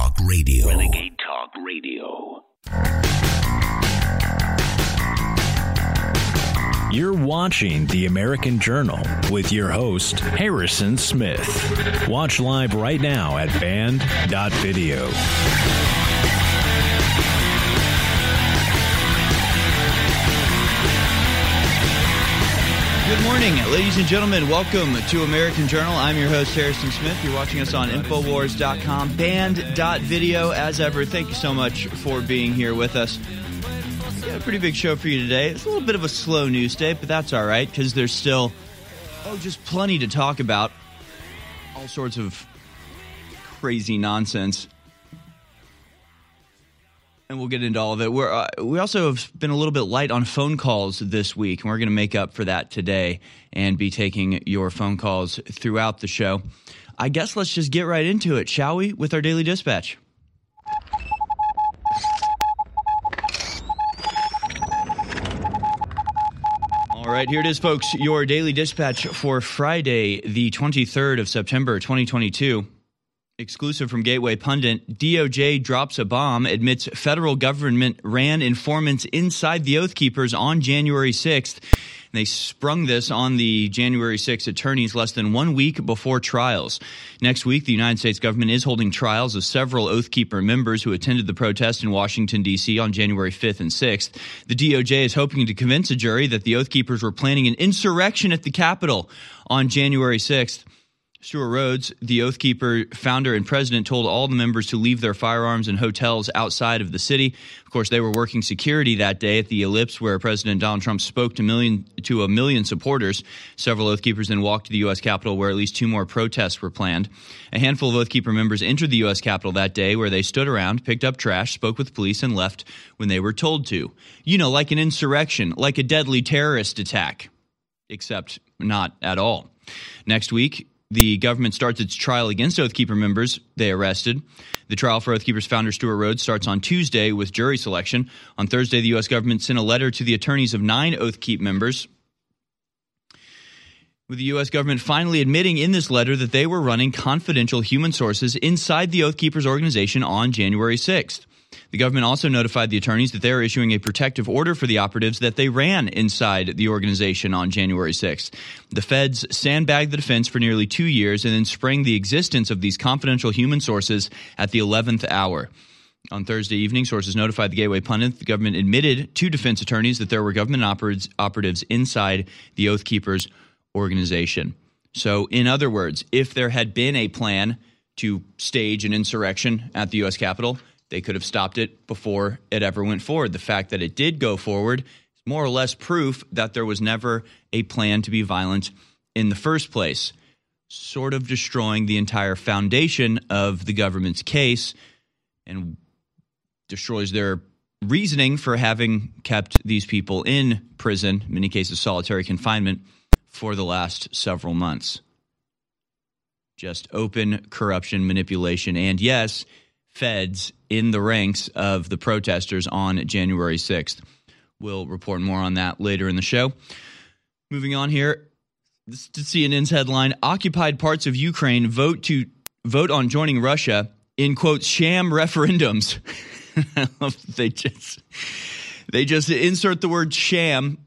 Talk Radio. Renegade Talk Radio. You're watching The American Journal with your host, Harrison Smith. Watch live right now at band.video. Good morning, ladies and gentlemen. Welcome to American Journal. I'm your host, Harrison Smith. You're watching us on Infowars.com, band.video. As ever, thank you so much for being here with us. Got a pretty big show for you today. It's a little bit of a slow news day, but that's all right because there's still, oh, just plenty to talk about. All sorts of crazy nonsense and we'll get into all of it. We're, uh, we also have been a little bit light on phone calls this week, and we're going to make up for that today and be taking your phone calls throughout the show. I guess let's just get right into it, shall we, with our daily dispatch? All right, here it is, folks. Your daily dispatch for Friday, the 23rd of September, 2022. Exclusive from Gateway Pundit, DOJ drops a bomb, admits federal government ran informants inside the Oath Keepers on January 6th. They sprung this on the January 6th attorneys less than one week before trials. Next week, the United States government is holding trials of several Oath Keeper members who attended the protest in Washington, D.C. on January 5th and 6th. The DOJ is hoping to convince a jury that the Oath Keepers were planning an insurrection at the Capitol on January 6th. Stewart Rhodes, the Oath Keeper founder and president, told all the members to leave their firearms in hotels outside of the city. Of course, they were working security that day at the Ellipse, where President Donald Trump spoke to million to a million supporters. Several Oath Keepers then walked to the U.S. Capitol, where at least two more protests were planned. A handful of Oath Keeper members entered the U.S. Capitol that day, where they stood around, picked up trash, spoke with police, and left when they were told to. You know, like an insurrection, like a deadly terrorist attack, except not at all. Next week, the government starts its trial against Oath Keeper members they arrested. The trial for Oath Keepers founder Stewart Rhodes starts on Tuesday with jury selection. On Thursday, the U.S. government sent a letter to the attorneys of nine Oath Keep members. With the U.S. government finally admitting in this letter that they were running confidential human sources inside the Oath Keepers organization on January 6th. The government also notified the attorneys that they are issuing a protective order for the operatives that they ran inside the organization on January 6th. The feds sandbagged the defense for nearly two years and then sprang the existence of these confidential human sources at the 11th hour. On Thursday evening, sources notified the Gateway Pundit the government admitted to defense attorneys that there were government operatives inside the Oath Keepers organization. So, in other words, if there had been a plan to stage an insurrection at the U.S. Capitol, they could have stopped it before it ever went forward. The fact that it did go forward is more or less proof that there was never a plan to be violent in the first place, sort of destroying the entire foundation of the government's case and destroys their reasoning for having kept these people in prison, in many cases solitary confinement, for the last several months. Just open corruption, manipulation, and yes, feds in the ranks of the protesters on January 6th. We'll report more on that later in the show. Moving on here, this is CNN's headline: Occupied parts of Ukraine vote to vote on joining Russia in quote sham referendums. they just they just insert the word sham,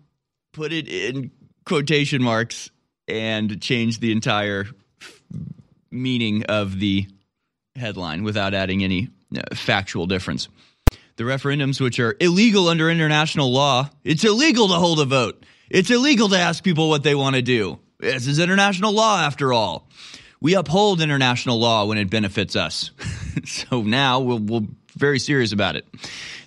put it in quotation marks, and change the entire meaning of the headline without adding any Uh, factual difference. The referendums, which are illegal under international law, it's illegal to hold a vote. It's illegal to ask people what they want to do. This is international law, after all. We uphold international law when it benefits us. so now we'll, we'll very serious about it.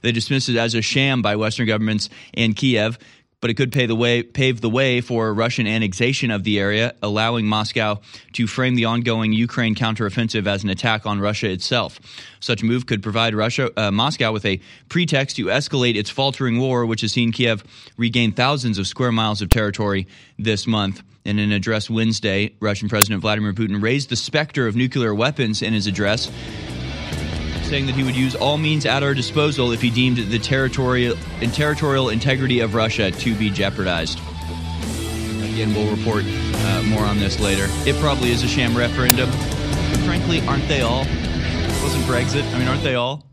They dismiss it as a sham by Western governments and Kiev but it could pave the way pave the way for Russian annexation of the area, allowing Moscow to frame the ongoing Ukraine counteroffensive as an attack on Russia itself. Such a move could provide Russia uh, Moscow with a pretext to escalate its faltering war, which has seen Kiev regain thousands of square miles of territory this month. In an address Wednesday, Russian President Vladimir Putin raised the specter of nuclear weapons in his address saying that he would use all means at our disposal if he deemed the territorial, and territorial integrity of Russia to be jeopardized. Again, we'll report uh, more on this later. It probably is a sham referendum, but frankly, aren't they all? It Wasn't Brexit? I mean, aren't they all?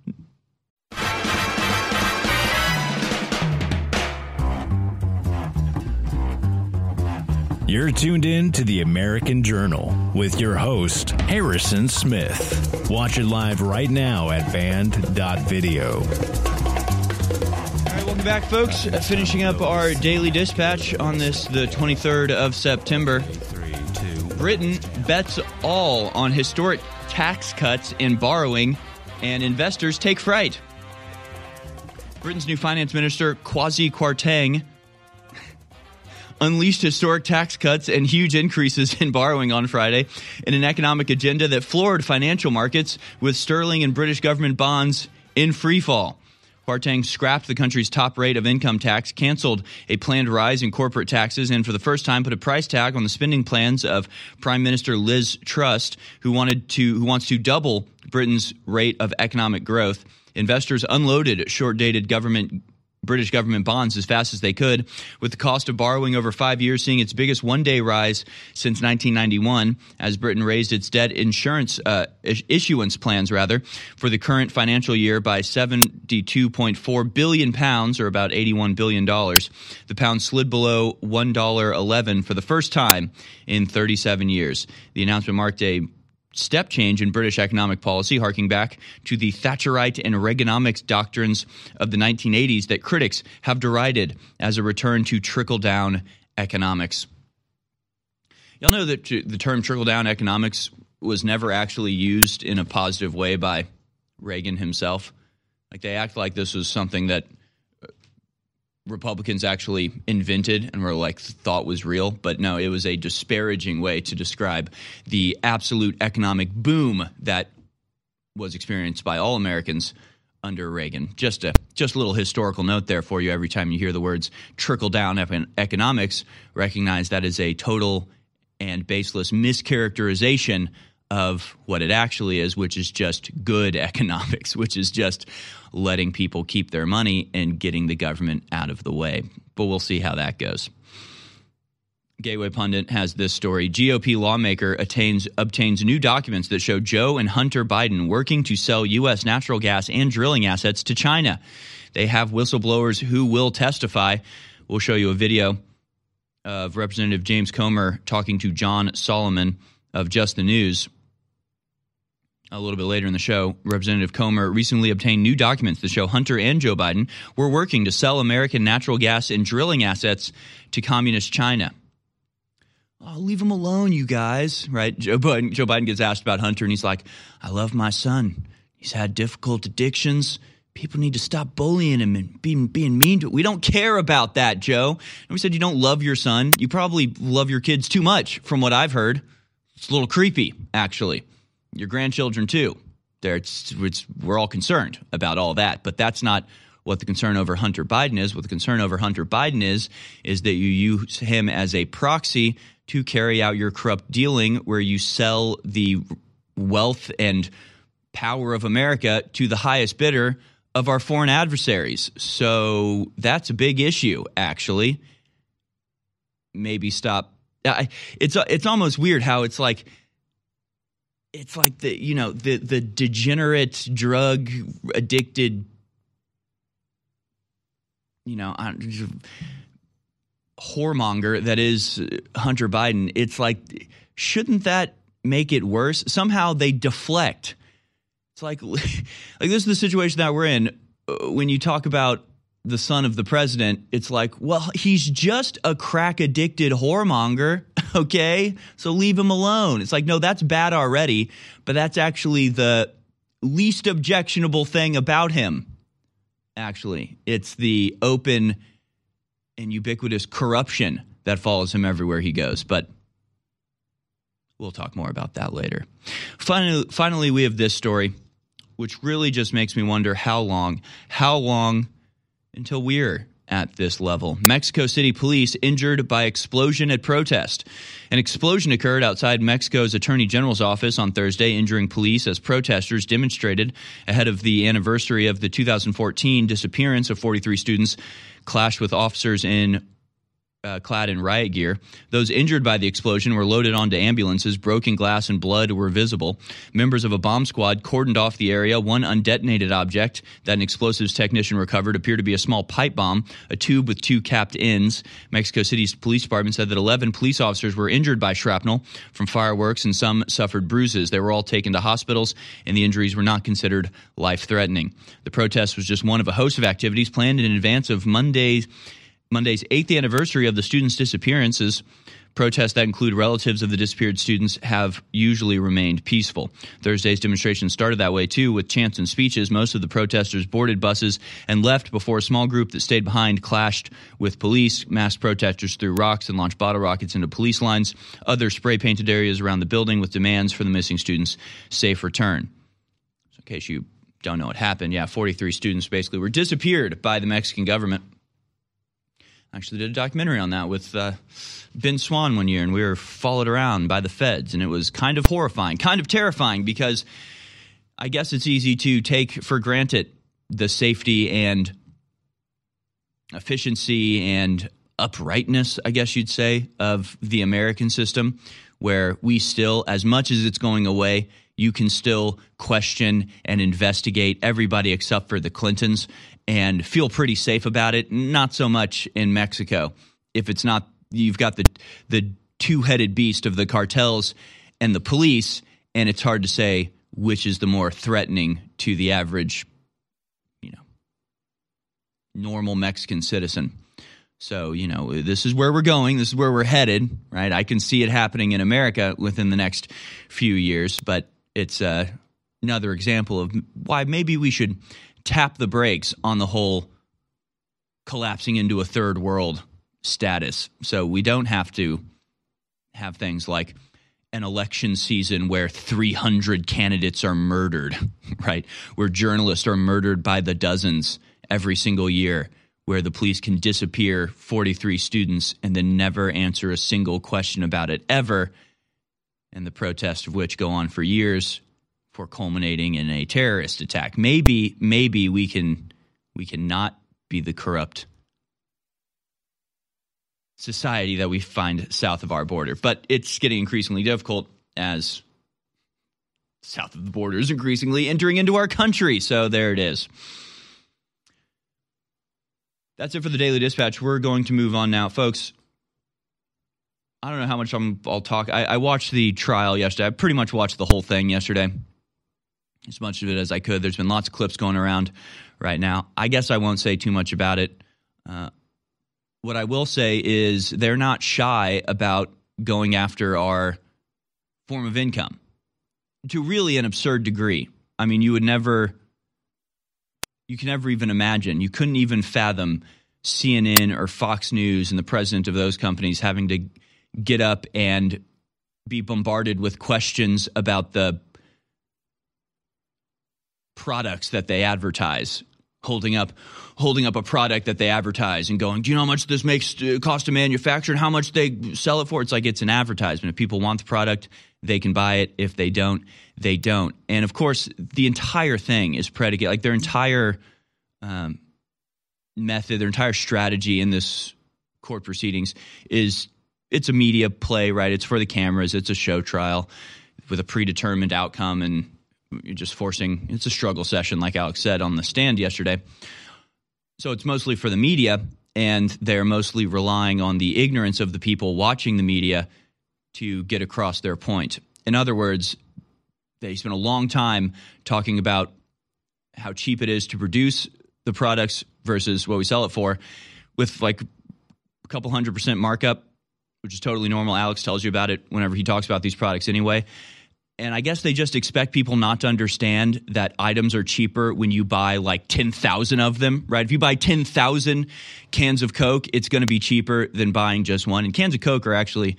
You're tuned in to the American Journal with your host, Harrison Smith. Watch it live right now at band.video. All right, welcome back, folks. Finishing up our daily dispatch on this, the 23rd of September. Britain bets all on historic tax cuts and borrowing, and investors take fright. Britain's new finance minister, Kwasi Kwarteng, unleashed historic tax cuts and huge increases in borrowing on Friday in an economic agenda that floored financial markets with sterling and British government bonds in free fall. Kwarteng scrapped the country's top rate of income tax, canceled a planned rise in corporate taxes, and for the first time put a price tag on the spending plans of Prime Minister Liz Truss, who wanted to who wants to double Britain's rate of economic growth. Investors unloaded short-dated government British government bonds as fast as they could, with the cost of borrowing over five years seeing its biggest one day rise since 1991 as Britain raised its debt insurance uh, issuance plans rather for the current financial year by 72.4 billion pounds or about 81 billion dollars. The pound slid below $1.11 for the first time in 37 years. The announcement marked a step change in British economic policy, harking back to the Thatcherite and Reaganomics doctrines of the 1980s that critics have derided as a return to trickle down economics. Y'all know that the term trickle down economics was never actually used in a positive way by Reagan himself. Like they act like this was something that Republicans actually invented and were like thought was real, but no, it was a disparaging way to describe the absolute economic boom that was experienced by all Americans under Reagan. Just a just a little historical note there for you. Every time you hear the words trickle down economics, recognize that is a total and baseless mischaracterization of what it actually is, which is just good economics, which is just letting people keep their money and getting the government out of the way. But we'll see how that goes. Gateway Pundit has this story. GOP lawmaker attains, obtains new documents that show Joe and Hunter Biden working to sell U.S. natural gas and drilling assets to China. They have whistleblowers who will testify. We'll show you a video of Representative James Comer talking to John Solomon of Just the News a little bit later in the show, Representative Comer recently obtained new documents that show Hunter and Joe Biden were working to sell American natural gas and drilling assets to communist China. Oh, leave him alone, you guys, right? Joe Biden, Joe Biden gets asked about Hunter, and he's like, I love my son. He's had difficult addictions. People need to stop bullying him and being, being mean to him. We don't care about that, Joe. And we said you don't love your son. You probably love your kids too much, from what I've heard. It's a little creepy, actually your grandchildren too. It's, it's, we're all concerned about all that, but that's not what the concern over Hunter Biden is. What the concern over Hunter Biden is is that you use him as a proxy to carry out your corrupt dealing, where you sell the wealth and power of America to the highest bidder of our foreign adversaries. So that's a big issue, actually. Maybe stop. It's it's almost weird how it's like it's like the you know the the degenerate drug addicted you know whoremonger that is Hunter Biden. It's like shouldn't that make it worse? Somehow they deflect. It's like like this is the situation that we're in uh, when you talk about the son of the president, it's like, well, he's just a crack addicted whoremonger. Okay. So leave him alone. It's like, no, that's bad already, but that's actually the least objectionable thing about him. Actually, it's the open and ubiquitous corruption that follows him everywhere he goes. But we'll talk more about that later. Finally, finally, we have this story, which really just makes me wonder how long, how long until we're at this level. Mexico City police injured by explosion at protest. An explosion occurred outside Mexico's Attorney General's office on Thursday, injuring police as protesters demonstrated ahead of the anniversary of the 2014 disappearance of 43 students, clashed with officers in uh, clad in riot gear. Those injured by the explosion were loaded onto ambulances. Broken glass and blood were visible. Members of a bomb squad cordoned off the area. One undetonated object that an explosives technician recovered appeared to be a small pipe bomb, a tube with two capped ends. Mexico City's police department said that 11 police officers were injured by shrapnel from fireworks and some suffered bruises. They were all taken to hospitals, and the injuries were not considered life threatening. The protest was just one of a host of activities planned in advance of Monday's Monday's eighth anniversary of the students' disappearances. Protests that include relatives of the disappeared students have usually remained peaceful. Thursday's demonstration started that way too, with chants and speeches. Most of the protesters boarded buses and left before a small group that stayed behind clashed with police. Masked protesters threw rocks and launched bottle rockets into police lines. Others spray painted areas around the building with demands for the missing students' safe return. So in case you don't know what happened, yeah, 43 students basically were disappeared by the Mexican government actually did a documentary on that with uh, Ben Swann one year, and we were followed around by the feds, and it was kind of horrifying, kind of terrifying, because I guess it's easy to take for granted the safety and efficiency and uprightness, I guess you'd say, of the American system, where we still, as much as it's going away, you can still question and investigate everybody except for the Clintons and feel pretty safe about it. Not so much in Mexico. If it's not, you've got the the two headed beast of the cartels and the police, and it's hard to say which is the more threatening to the average, you know, normal Mexican citizen. So, you know, this is where we're going. This is where we're headed, right? I can see it happening in America within the next few years, but it's uh, another example of why maybe we should tap the brakes on the whole collapsing into a third world status. So we don't have to have things like an election season where 300 candidates are murdered, right? Where journalists are murdered by the dozens every single year, where the police can disappear 43 students and then never answer a single question about it ever, and the protests of which go on for years for culminating in a terrorist attack. Maybe maybe we can we cannot be the corrupt society that we find south of our border. But it's getting increasingly difficult as south of the border is increasingly entering into our country. So there it is. That's it for the Daily Dispatch. We're going to move on now, folks. I don't know how much I'm, I'll talk. I, I watched the trial yesterday. I pretty much watched the whole thing yesterday as much of it as I could. There's been lots of clips going around right now. I guess I won't say too much about it. Uh, what I will say is they're not shy about going after our form of income to really an absurd degree. I mean, you would never, you can never even imagine, you couldn't even fathom CNN or Fox News and the president of those companies having to get up and be bombarded with questions about the products that they advertise. Holding up holding up a product that they advertise and going do you know how much this makes uh, cost to manufacture and how much they sell it for? It's like it's an advertisement. If people want the product they can buy it. If they don't they don't. And of course the entire thing is predicated like their entire um, method their entire strategy in this court proceedings is it's a media play right? It's for the cameras. It's a show trial with a predetermined outcome and you're just forcing it's a struggle session like alex said on the stand yesterday. So it's mostly for the media and they're mostly relying on the ignorance of the people watching the media to get across their point. In other words they spent a long time talking about how cheap it is to produce the products versus what we sell it for with like a couple hundred percent markup which is totally normal alex tells you about it whenever he talks about these products anyway and I guess they just expect people not to understand that items are cheaper when you buy like 10,000 of them, right? If you buy 10,000 cans of Coke, it's going to be cheaper than buying just one. And cans of Coke are actually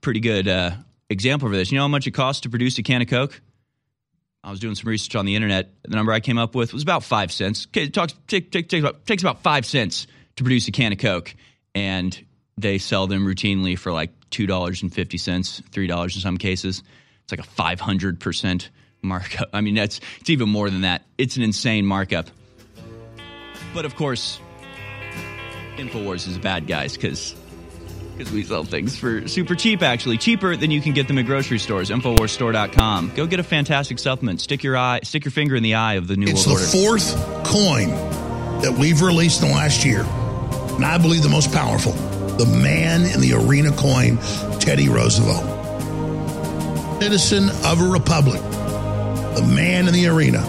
pretty good uh, example for this. You know how much it costs to produce a can of Coke? I was doing some research on the internet. The number I came up with was about five cents. Okay, it talks, takes about five cents to produce a can of Coke. And they sell them routinely for like $2.50, $3 in some cases. It's like a 500% markup. I mean, that's it's even more than that. It's an insane markup. But of course, InfoWars is bad guys because Because we sell things for super cheap, actually. Cheaper than you can get them at grocery stores. Infowarsstore.com. Go get a fantastic supplement. Stick your eye, stick your finger in the eye of the new It's world the order. fourth coin that we've released in the last year. And I believe the most powerful. The man in the arena coin, Teddy Roosevelt. Citizen of a republic. The man in the arena.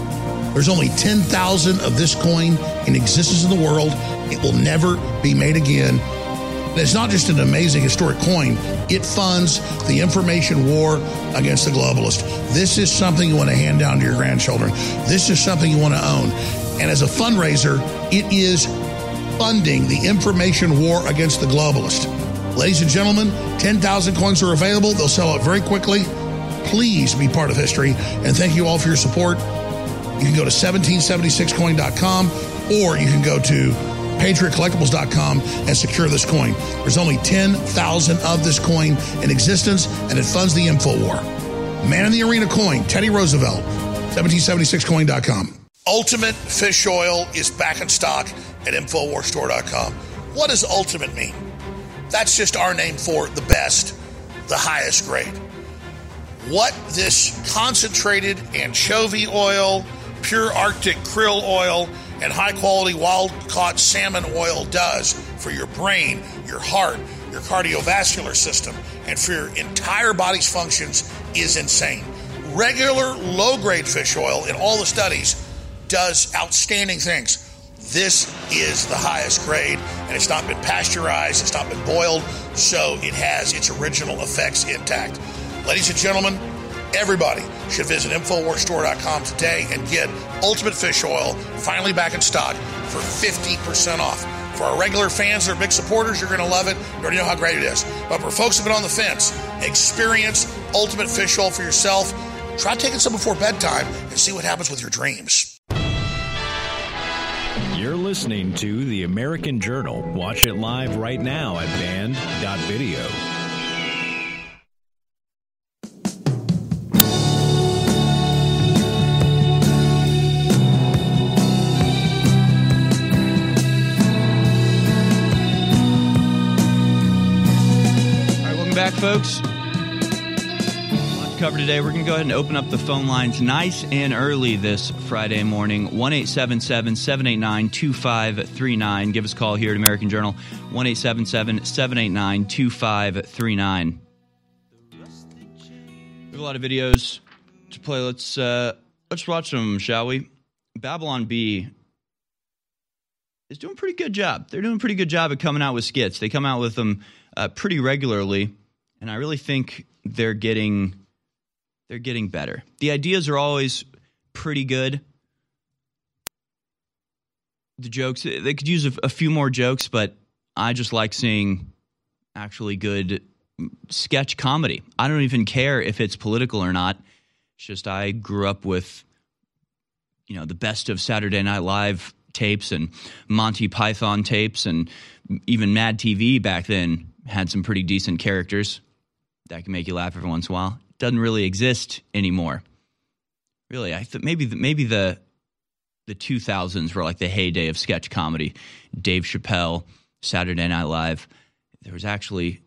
There's only 10,000 of this coin in existence in the world. It will never be made again. And it's not just an amazing historic coin, it funds the information war against the globalist. This is something you want to hand down to your grandchildren. This is something you want to own. And as a fundraiser, it is funding the information war against the globalist. Ladies and gentlemen, 10,000 coins are available. They'll sell out very quickly. Please be part of history. And thank you all for your support. You can go to 1776coin.com or you can go to patriotcollectibles.com and secure this coin. There's only 10,000 of this coin in existence and it funds the info war. Man in the Arena coin, Teddy Roosevelt, 1776coin.com. Ultimate fish oil is back in stock at InfoWarsStore.com. What does ultimate mean? That's just our name for the best, the highest grade. What this concentrated anchovy oil, pure Arctic krill oil, and high quality wild caught salmon oil does for your brain, your heart, your cardiovascular system, and for your entire body's functions is insane. Regular low grade fish oil in all the studies does outstanding things. This is the highest grade, and it's not been pasteurized, it's not been boiled, so it has its original effects intact. Ladies and gentlemen, everybody should visit InfoWarsStore.com today and get Ultimate Fish Oil finally back in stock for 50% off. For our regular fans are big supporters, you're going to love it. You already know how great it is. But for folks who've been on the fence, experience Ultimate Fish Oil for yourself. Try taking some before bedtime and see what happens with your dreams. Listening to The American Journal. Watch it live right now at band.video. All right, welcome back, folks. Cover today. We're going to go ahead and open up the phone lines nice and early this Friday morning. 1 789 2539. Give us a call here at American Journal. 1 789 2539. We have a lot of videos to play. Let's uh, let's watch them, shall we? Babylon Bee is doing a pretty good job. They're doing a pretty good job at coming out with skits. They come out with them uh, pretty regularly, and I really think they're getting they're getting better. The ideas are always pretty good. The jokes they could use a, a few more jokes, but I just like seeing actually good sketch comedy. I don't even care if it's political or not. It's just I grew up with you know the best of Saturday Night Live tapes and Monty Python tapes and even Mad TV back then had some pretty decent characters that can make you laugh every once in a while. Doesn't really exist anymore. Really, I thought maybe the, maybe the the 2000s were like the heyday of sketch comedy. Dave Chappelle, Saturday Night Live. There was actually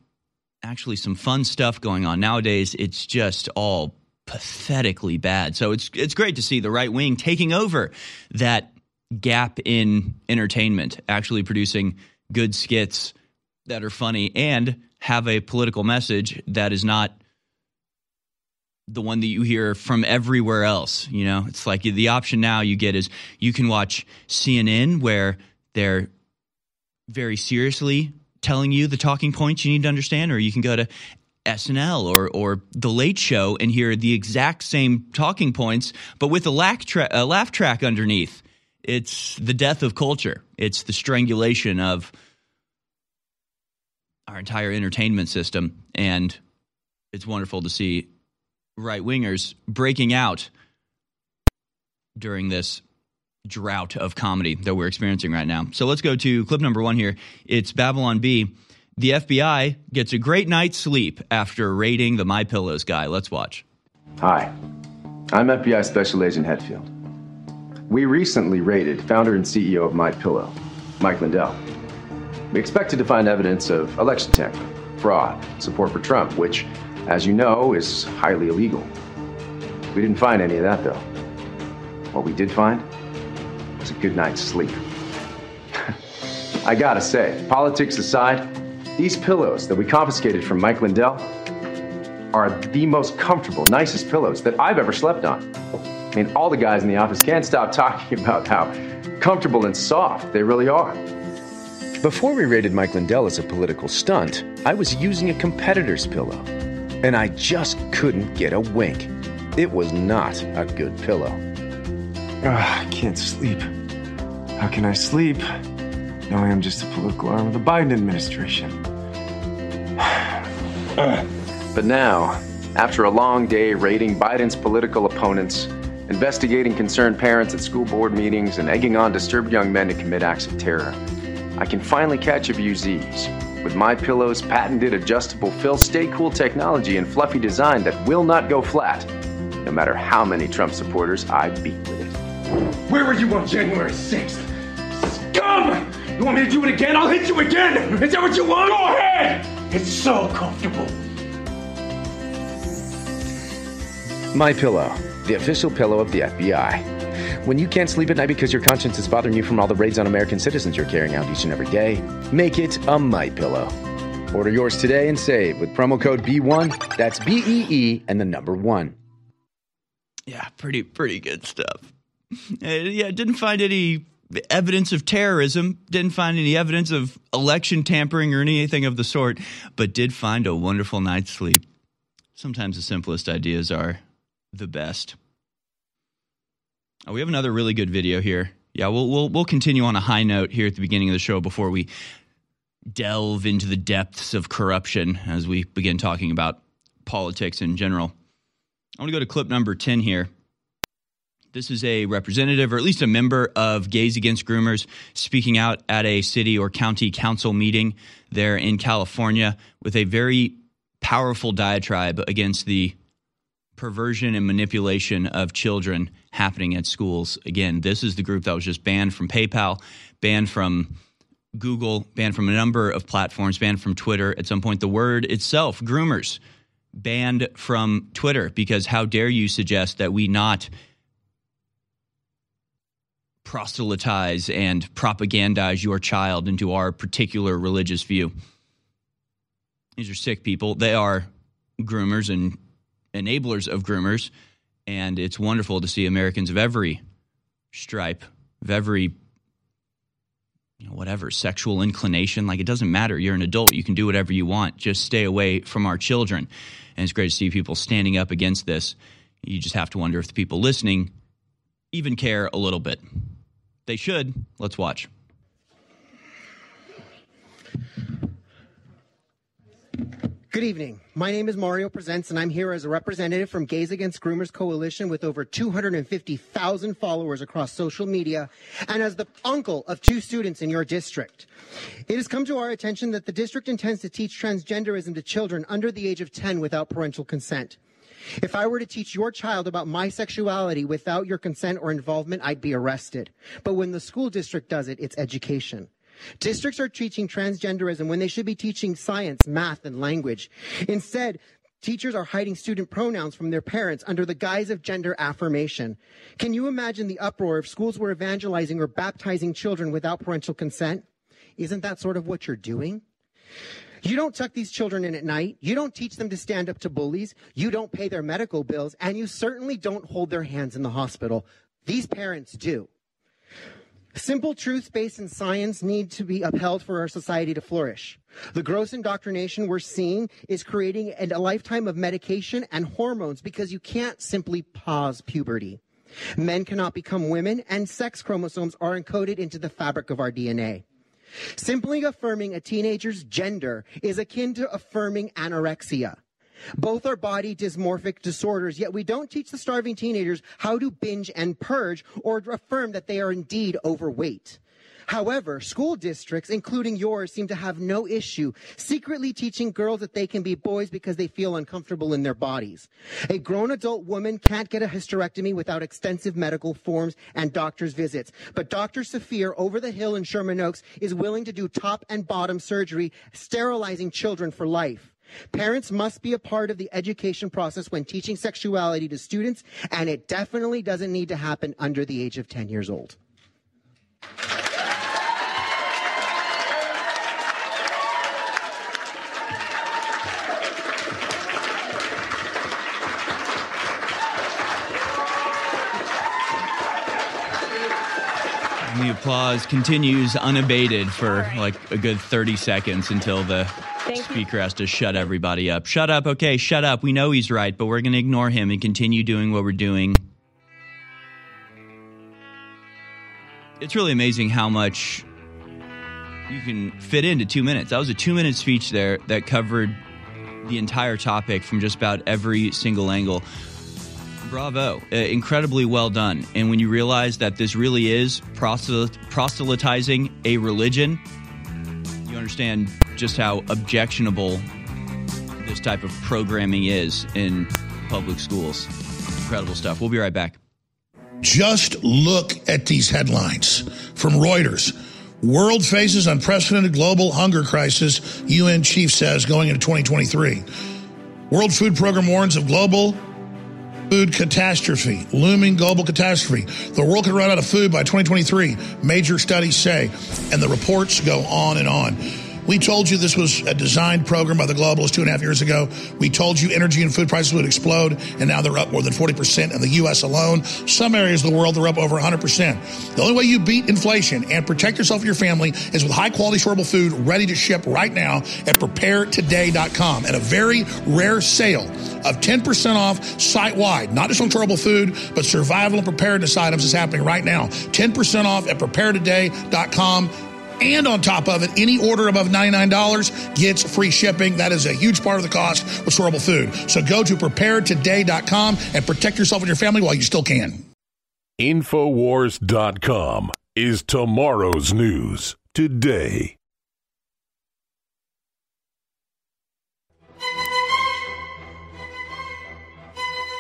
actually some fun stuff going on. Nowadays, it's just all pathetically bad. So it's it's great to see the right wing taking over that gap in entertainment, actually producing good skits that are funny and have a political message that is not the one that you hear from everywhere else. You know, it's like the option now you get is you can watch CNN where they're very seriously telling you the talking points you need to understand, or you can go to SNL or or The Late Show and hear the exact same talking points, but with a laugh, tra- a laugh track underneath. It's the death of culture. It's the strangulation of our entire entertainment system, and it's wonderful to see right wingers breaking out during this drought of comedy that we're experiencing right now. So let's go to clip number one here. It's Babylon Bee. The FBI gets a great night's sleep after raiding the My Pillows guy. Let's watch. Hi, I'm FBI Special Agent Hetfield. We recently raided founder and CEO of My Pillow, Mike Lindell. We expected to find evidence of election tampering, fraud, support for Trump, which, as you know, is highly illegal. We didn't find any of that, though. What we did find was a good night's sleep. I gotta say, politics aside, these pillows that we confiscated from Mike Lindell are the most comfortable, nicest pillows that I've ever slept on. I mean, all the guys in the office can't stop talking about how comfortable and soft they really are. Before we rated Mike Lindell as a political stunt, I was using a competitor's pillow, and I just couldn't get a wink. It was not a good pillow. Ugh, I can't sleep. How can I sleep? Knowing I'm just a political arm of the Biden administration. But now, after a long day raiding Biden's political opponents, investigating concerned parents at school board meetings, and egging on disturbed young men to commit acts of terror, I can finally catch a few Z's with my pillow's patented adjustable fill stay cool technology and fluffy design that will not go flat, no matter how many Trump supporters I beat with it. Where were you on January 6th? Scum! You want me to do it again? I'll hit you again! Is that what you want? Go ahead! It's so comfortable. My Pillow, the official pillow of the FBI. When you can't sleep at night because your conscience is bothering you from all the raids on American citizens you're carrying out each and every day, make it a My Pillow. Order yours today and save with promo code B1. That's B E E and the number one. Yeah, pretty pretty good stuff. Uh, yeah, didn't find any evidence of terrorism, didn't find any evidence of election tampering or anything of the sort, but did find a wonderful night's sleep. Sometimes the simplest ideas are the best. Oh, we have another really good video here. Yeah, we'll we'll we'll continue on a high note here at the beginning of the show before we delve into the depths of corruption as we begin talking about politics in general. I want to go to clip number 10 here. This is a representative, or at least a member of Gays Against Groomers, speaking out at a city or county council meeting there in California with a very powerful diatribe against the perversion and manipulation of children happening at schools. Again, this is the group that was just banned from PayPal, banned from Google, banned from a number of platforms, banned from Twitter. At some point, the word itself, groomers, banned from Twitter because how dare you suggest that we not proselytize and propagandize your child into our particular religious view? These are sick people. They are groomers and enablers of groomers. And it's wonderful to see Americans of every stripe, of every you know, whatever sexual inclination. Like it doesn't matter. You're an adult. You can do whatever you want. Just stay away from our children. And it's great to see people standing up against this. You just have to wonder if the people listening even care a little bit. They should. Let's watch. Good evening. My name is Mario Presents, and I'm here as a representative from Gays Against Groomers Coalition with over 250,000 followers across social media, and as the uncle of two students in your district. It has come to our attention that the district intends to teach transgenderism to children under the age of 10 without parental consent. If I were to teach your child about my sexuality without your consent or involvement, I'd be arrested. But when the school district does it, it's education. Districts are teaching transgenderism when they should be teaching science, math, and language. Instead, teachers are hiding student pronouns from their parents under the guise of gender affirmation. Can you imagine the uproar if schools were evangelizing or baptizing children without parental consent? Isn't that sort of what you're doing? You don't tuck these children in at night. You don't teach them to stand up to bullies. You don't pay their medical bills. And you certainly don't hold their hands in the hospital. These parents do. Simple truths based in science need to be upheld for our society to flourish. The gross indoctrination we're seeing is creating a lifetime of medication and hormones because you can't simply pause puberty. Men cannot become women, and sex chromosomes are encoded into the fabric of our DNA. Simply affirming a teenager's gender is akin to affirming anorexia. Both are body dysmorphic disorders, yet we don't teach the starving teenagers how to binge and purge or affirm that they are indeed overweight. However, school districts, including yours, seem to have no issue secretly teaching girls that they can be boys because they feel uncomfortable in their bodies. A grown adult woman can't get a hysterectomy without extensive medical forms and doctor's visits. But Dr. Saphir over the hill in Sherman Oaks is willing to do top and bottom surgery, sterilizing children for life. Parents must be a part of the education process when teaching sexuality to students, and it definitely doesn't need to happen under the age of 10 years old. And the applause continues unabated for like a good 30 seconds until the speaker has to shut everybody up. Shut up. Okay, shut up. We know he's right, but we're going to ignore him and continue doing what we're doing. It's really amazing how much you can fit into two minutes. That was a two minute speech there that covered the entire topic from just about every single angle. Bravo. Uh, incredibly well done. And when you realize that this really is proselyt- proselytizing a religion, you understand just how objectionable this type of programming is in public schools. Incredible stuff. We'll be right back. Just look at these headlines from Reuters. World faces unprecedented global hunger crisis, UN chief says, going into 2023. World Food Program warns of global food catastrophe, looming global catastrophe. The world could run out of food by 2023, major studies say, and the reports go on and on. We told you this was a designed program by the globalists two and a half years ago. We told you energy and food prices would explode, and now they're up more than 40% in the U.S. alone. Some areas of the world, they're up over 100%. The only way you beat inflation and protect yourself and your family is with high quality, storable food ready to ship right now at preparetoday.com at a very rare sale of 10% off site wide. Not just on storable food, but survival and preparedness items is happening right now. 10% off at preparetoday.com. And on top of it, any order above $99 gets free shipping. That is a huge part of the cost with storable food. So go to preparetoday.com and protect yourself and your family while you still can. Infowars.com is tomorrow's news today.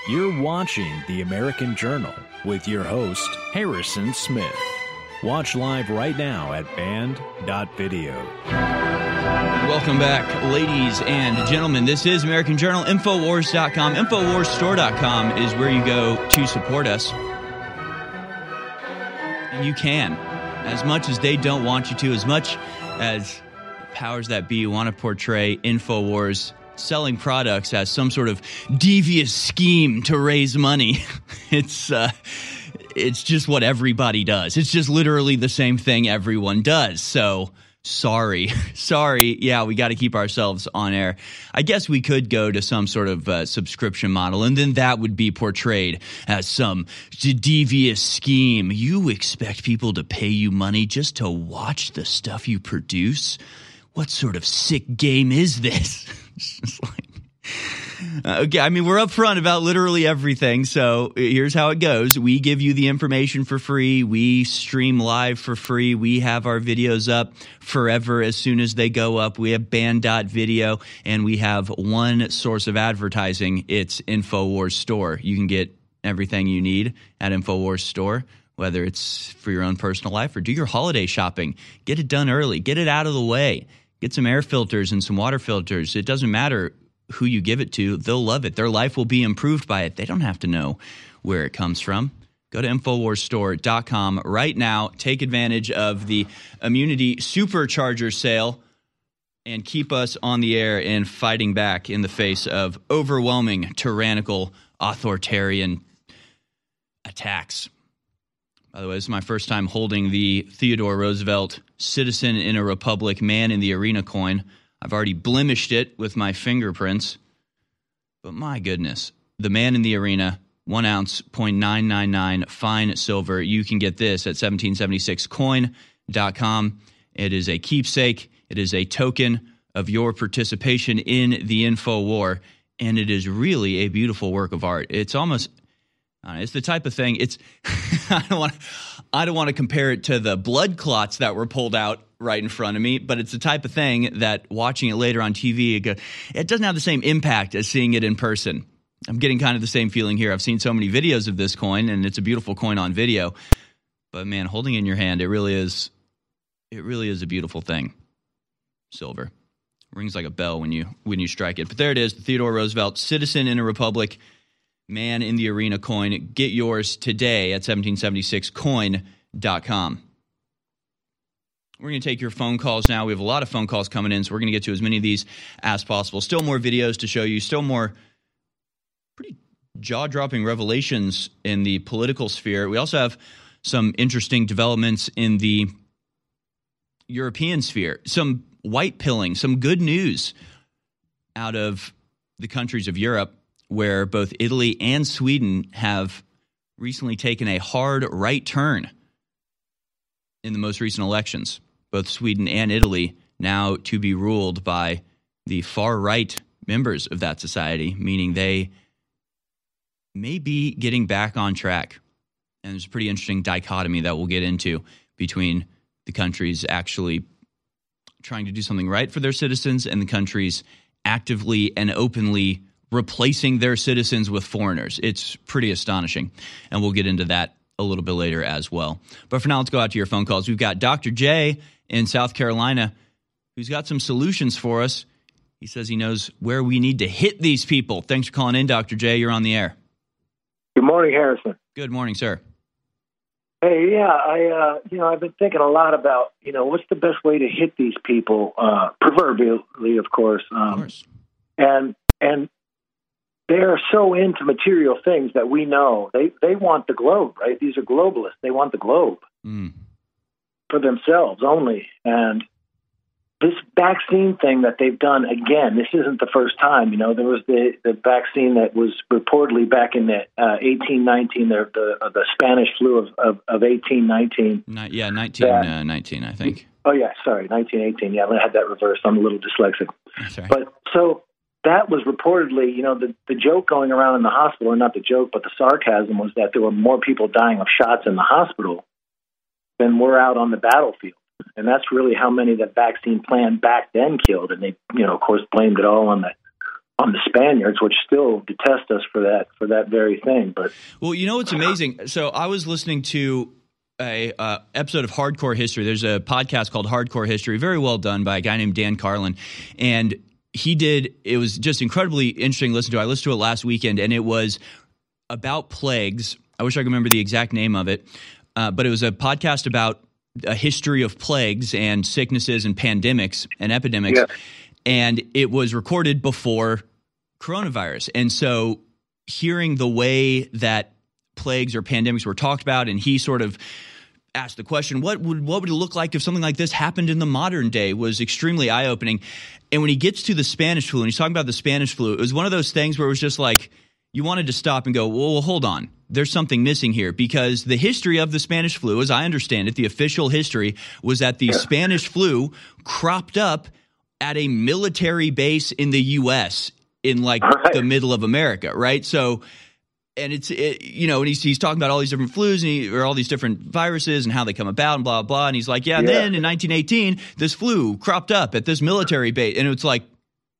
You're watching The American Journal with your host, Harrison Smith. Watch live right now at band.video. Welcome back, ladies and gentlemen. This is American Journal, Infowars.com. Infowarsstore.com is where you go to support us. And you can, as much as they don't want you to, as much as powers that be want to portray Infowars selling products as some sort of devious scheme to raise money. it's uh, it's just what everybody does. It's just literally the same thing everyone does. So sorry, sorry. Yeah, we got to keep ourselves on air. I guess we could go to some sort of uh, subscription model, and then that would be portrayed as some devious scheme. You expect people to pay you money just to watch the stuff you produce? What sort of sick game is this? It's like, uh, okay, I mean, we're upfront about literally everything. So here's how it goes we give you the information for free, we stream live for free, we have our videos up forever as soon as they go up. We have band.video, and we have one source of advertising it's InfoWars Store. You can get everything you need at InfoWars Store whether it's for your own personal life or do your holiday shopping. Get it done early, get it out of the way. Get some air filters and some water filters. It doesn't matter who you give it to, they'll love it. Their life will be improved by it. They don't have to know where it comes from. Go to InfoWarsStore.com right now. Take advantage of the Immunity Supercharger sale and keep us on the air and fighting back in the face of overwhelming, tyrannical, authoritarian attacks. By the way, this is my first time holding the Theodore Roosevelt Citizen in a Republic Man in the Arena coin. I've already blemished it with my fingerprints. But my goodness, the man in the arena, one ounce, 0.999 fine silver. You can get this at 1776coin.com. It is a keepsake, it is a token of your participation in the info war, and it is really a beautiful work of art. It's almost Uh, it's the type of thing. It's I don't want I don't want to compare it to the blood clots that were pulled out right in front of me, but it's the type of thing that watching it later on TV, it, doesn't have the same impact as seeing it in person. I'm getting kind of the same feeling here. I've seen so many videos of this coin, and it's a beautiful coin on video. But man, holding in your hand, it really is. It really is a beautiful thing. Silver rings like a bell when you when you strike it. But there it is, the Theodore Roosevelt Citizen in a Republic Man in the Arena coin. Get yours today at 1776coin.com. We're going to take your phone calls now. We have a lot of phone calls coming in, so we're going to get to as many of these as possible. Still more videos to show you, still more pretty jaw dropping revelations in the political sphere. We also have some interesting developments in the European sphere, some white pilling, some good news out of the countries of Europe where both Italy and Sweden have recently taken a hard right turn in the most recent elections. Both Sweden and Italy now to be ruled by the far right members of that society, meaning they may be getting back on track. And there's a pretty interesting dichotomy that we'll get into between the countries actually trying to do something right for their citizens and the countries actively and openly replacing their citizens with foreigners. It's pretty astonishing. And we'll get into that a little bit later as well. But for now, let's go out to your phone calls. We've got Dr. J in South Carolina who's got some solutions for us. He says he knows where we need to hit these people. Thanks for calling in, Dr. J. You're on the air. Good morning, Harrison. Good morning, sir. Hey, yeah, I, uh, you know, I've been thinking a lot about, you know, what's the best way to hit these people, uh, proverbially, of course. Um, of course. And and they are so into material things that we know they they want the globe, right? These are globalists. They want the globe Mm. for themselves only. And this vaccine thing that they've done again, this isn't the first time. You know, there was the, the vaccine that was reportedly back in the uh, 1819, the the, uh, the Spanish flu of, of, of 1819. Ni- yeah, 19, Yeah. uh, 19, I think. Oh yeah, sorry, 1918. Yeah, I had that reversed. I'm a little dyslexic. Right. But so that was reportedly, you know, the the joke going around in the hospital, or not the joke, but the sarcasm was that there were more people dying of shots in the hospital than were out on the battlefield. And that's really how many that vaccine plan back then killed. And they, you know, of course, blamed it all on the on the Spaniards, which still detest us for that for that very thing. But Well, you know what's amazing? So I was listening to a uh, episode of Hardcore History. There's a podcast called Hardcore History, very well done by a guy named Dan Carlin, and he did. It was just incredibly interesting to listen to. I listened to it last weekend, and it was about plagues. I wish I could remember the exact name of it, uh, but it was a podcast about a history of plagues and sicknesses and pandemics and epidemics, Yeah. and it was recorded before coronavirus. And so hearing the way that plagues or pandemics were talked about and he sort of asked the question what would what would it look like if something like this happened in the modern day was extremely eye-opening. And when he gets to the spanish flu and he's talking about the spanish flu it was one of those things where it was just like you wanted to stop and go well, well hold on. There's something missing here. Because the history of the spanish flu as i understand it the official history was that the spanish flu cropped up at a military base in the us in like Right. the middle of america right? So and it's it, you know, and he's he's talking about all these different flus and he, or all these different viruses and how they come about and blah blah. And he's like, yeah, Yeah. then in 1918, this flu cropped up at this military base, and it's like,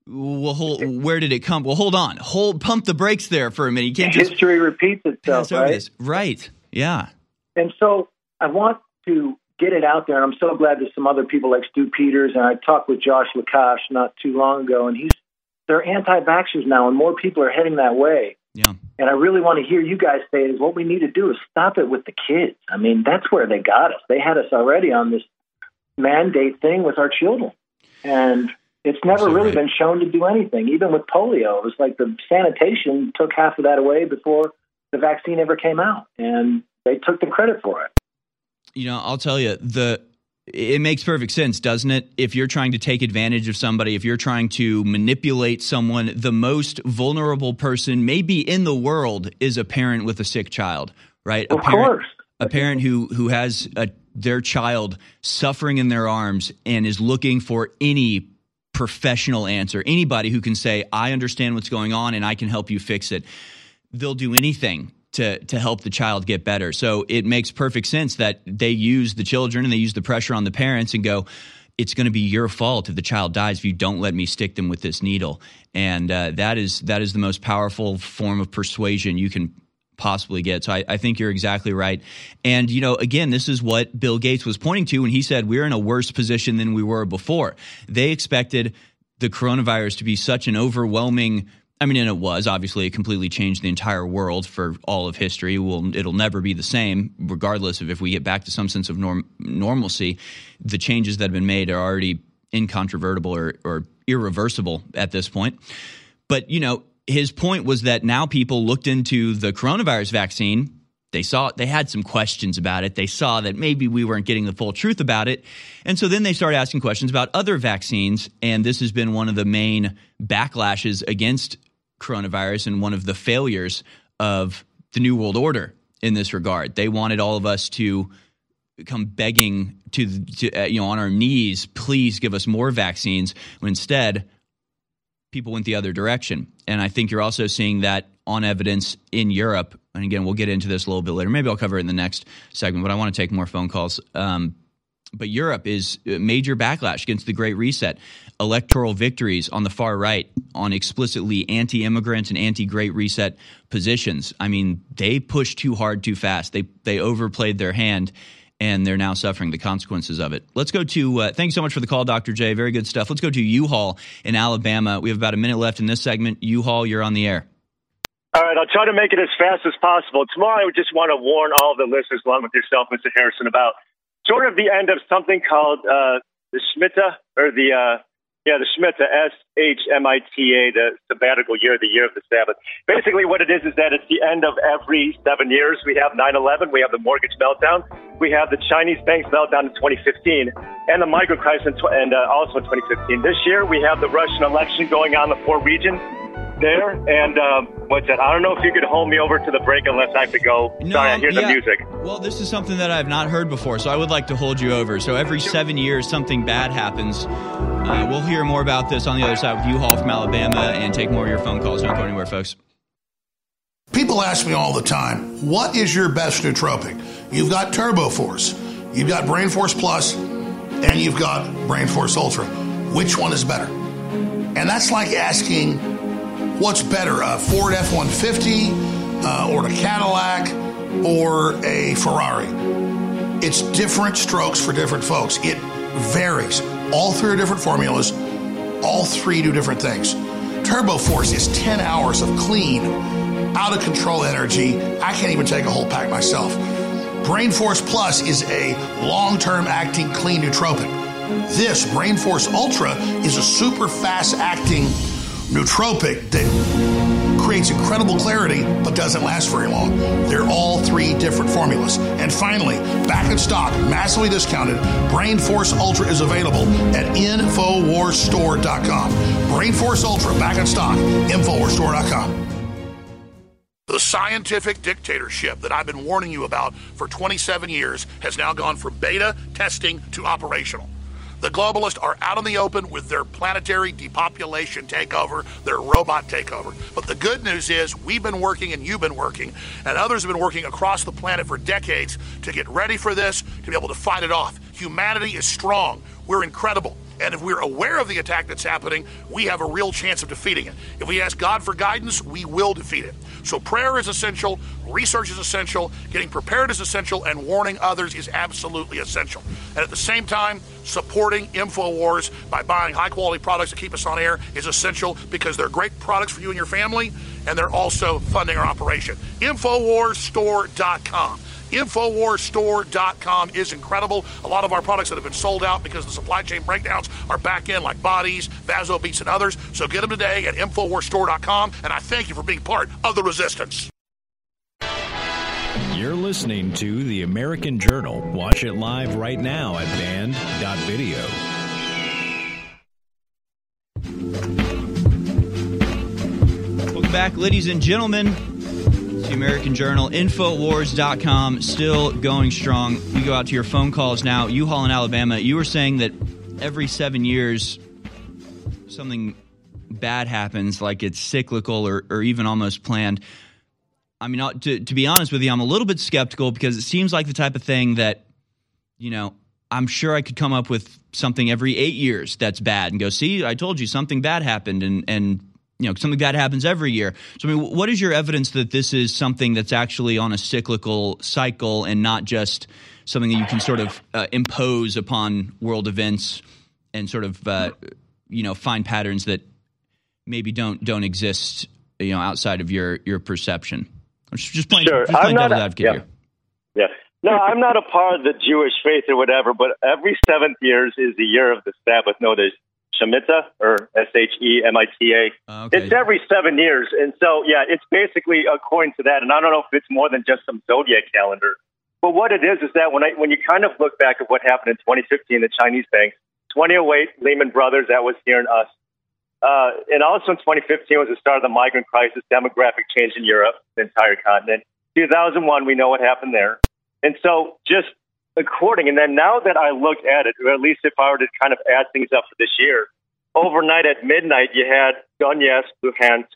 well, hold, where did it come? Well, hold on, hold, pump the brakes there for a minute. You can't just history repeats itself, right? this, right? Yeah, And so I want to get it out there, and I'm so glad there's some other people like Stew Peters, and I talked with Josh Lakash not too long ago, and he's they're anti-vaxxers now, and more people are heading that way. Yeah. And I really want to hear you guys say is what we need to do is stop it with the kids. I mean, that's where they got us. They had us already on this mandate thing with our children, and it's never really right. been shown to do anything. Even with polio, it was like the sanitation took half of that away before the vaccine ever came out, and they took the credit for it. You know, I'll tell you the. It makes perfect sense, doesn't it? If you're trying to take advantage of somebody, if you're trying to manipulate someone, the most vulnerable person maybe in the world is a parent with a sick child, right? Of a parent, course. a parent who who has a, their child suffering in their arms and is looking for any professional answer, anybody who can say, "I understand what's going on and I can help you fix it." They'll do anything to to help the child get better. So it makes perfect sense that they use the children and they use the pressure on the parents and go, it's going to be your fault if the child dies if you don't let me stick them with this needle. And uh, that is that is the most powerful form of persuasion you can possibly get. So I, I, think you're exactly right. And, you know, again, this is what Bill Gates was pointing to when he said we're in a worse position than we were before. They expected the coronavirus to be such an overwhelming I mean, and it was obviously it completely changed the entire world for all of history. Will it'll never be the same, regardless of if we get back to some sense of norm, normalcy. The changes that have been made are already incontrovertible or, or irreversible at this point. But you know, his point was that now people looked into the coronavirus vaccine. They saw they had some questions about it. They saw that maybe we weren't getting the full truth about it. And so then they started asking questions about other vaccines. And this has been one of the main backlashes against coronavirus and one of the failures of the New World Order in this regard. They wanted all of us to come begging to, to uh, you know on our knees, please give us more vaccines. When instead, people went the other direction. And I think you're also seeing that on evidence in Europe. And again, we'll get into this a little bit later. Maybe I'll cover it in the next segment, but I want to take more phone calls. Um, but Europe is a major backlash against the Great Reset. Electoral victories on the far right on explicitly anti immigrant and anti Great Reset positions. I mean, they pushed too hard too fast. They, they overplayed their hand and they're now suffering the consequences of it. Let's go to, uh, thanks so much for the call, Dr. J. Very good stuff. Let's go to U Haul in Alabama. We have about a minute left in this segment. U Haul, you're on the air. All right, I'll try to make it as fast as possible. Tomorrow, I would just want to warn all the listeners, along with yourself, Mr. Harrison, about sort of the end of something called uh, the Schmitta or the uh, yeah, the Shmita, S H M I T A, the sabbatical year, the year of the Sabbath. Basically, what it is is that it's the end of every seven years. We have 9 11, we have the mortgage meltdown, we have the Chinese banks meltdown in 2015, and the migrant crisis, in tw- and uh, also in 2015. This year, we have the Russian election going on in the four regions there. And um, what's that? I don't know if you could hold me over to the break unless I have to go. No, Sorry, I hear yeah. the music. Well, this is something that I've not heard before, so I would like to hold you over. So every seven years, something bad happens. Uh, we'll hear more about this on the other side with U-Haul from Alabama and take more of your phone calls. Don't go anywhere, folks. People ask me all the time, what is your best nootropic? You've got Turbo Force, you've got Brain Force Plus, and you've got Brain Force Ultra. Which one is better? And that's like asking what's better, a Ford F 150 uh, or a Cadillac or a Ferrari? It's different strokes for different folks. It varies. All three are different formulas, all three do different things. Turbo Force is 10 hours of clean, out of control energy. I can't even take a whole pack myself. Brain Force Plus is a long term acting clean nootropic. This Brain Force Ultra is a super fast acting nootropic that creates incredible clarity but doesn't last very long. They're all three different formulas. And finally, back in stock, massively discounted, Brain Force Ultra is available at InfoWarsStore.com. Brain Force Ultra back in stock, InfoWarsStore.com. The scientific dictatorship that I've been warning you about for 27 years has now gone from beta testing to operational. The globalists are out in the open with their planetary depopulation takeover, their robot takeover. But the good news is we've been working and you've been working, and others have been working across the planet for decades to get ready for this, to be able to fight it off. Humanity is strong. We're incredible. And if we're aware of the attack that's happening, we have a real chance of defeating it. If we ask God for guidance, we will defeat it. So prayer is essential, research is essential, getting prepared is essential, and warning others is absolutely essential. And at the same time, supporting InfoWars by buying high quality products to keep us on air is essential because they're great products for you and your family, and they're also funding our operation. InfoWarsStore.com. Infowarsstore.com is incredible. A lot of our products that have been sold out because the supply chain breakdowns are back in, like bodies, VasoBeets, and others. So get them today at Infowarsstore.com. And I thank you for being part of the resistance. You're listening to The American Journal. Watch it live right now at band.video. Welcome back, ladies and gentlemen the American Journal, Infowars.com, still going strong. We go out to your phone calls now. U-Haul in Alabama, you were saying that every seven years something bad happens, like it's cyclical or, or even almost planned. I mean, to, to be honest with you, I'm a little bit skeptical because it seems like the type of thing that, you know, I'm sure I could come up with something every eight years that's bad and go, see, I told you something bad happened and, and you know, something bad happens every year. So, I mean, what is your evidence that this is something that's actually on a cyclical cycle and not just something that you can sort of uh, impose upon world events and sort of, uh, you know, find patterns that maybe don't don't exist, you know, outside of your your perception? Just playing, Sure. just playing I'm not devil's advocate yeah. here. Yeah. No, I'm not a part of the Jewish faith or whatever, but every seventh years is the year of the Sabbath known as Shemitah or S H E M I T A. It's every seven years. And so, yeah, it's basically according to that. And I don't know if it's more than just some zodiac calendar. But what it is is that when I when you kind of look back at what happened in 2015, the Chinese banks, 2008, Lehman Brothers, that was here in us. Uh, and also in 2015 was the start of the migrant crisis, demographic change in Europe, the entire continent. 2001, we know what happened there. And so just according, and then now that I look at it, or at least if I were to kind of add things up for this year, overnight at midnight, you had Donetsk, Luhansk,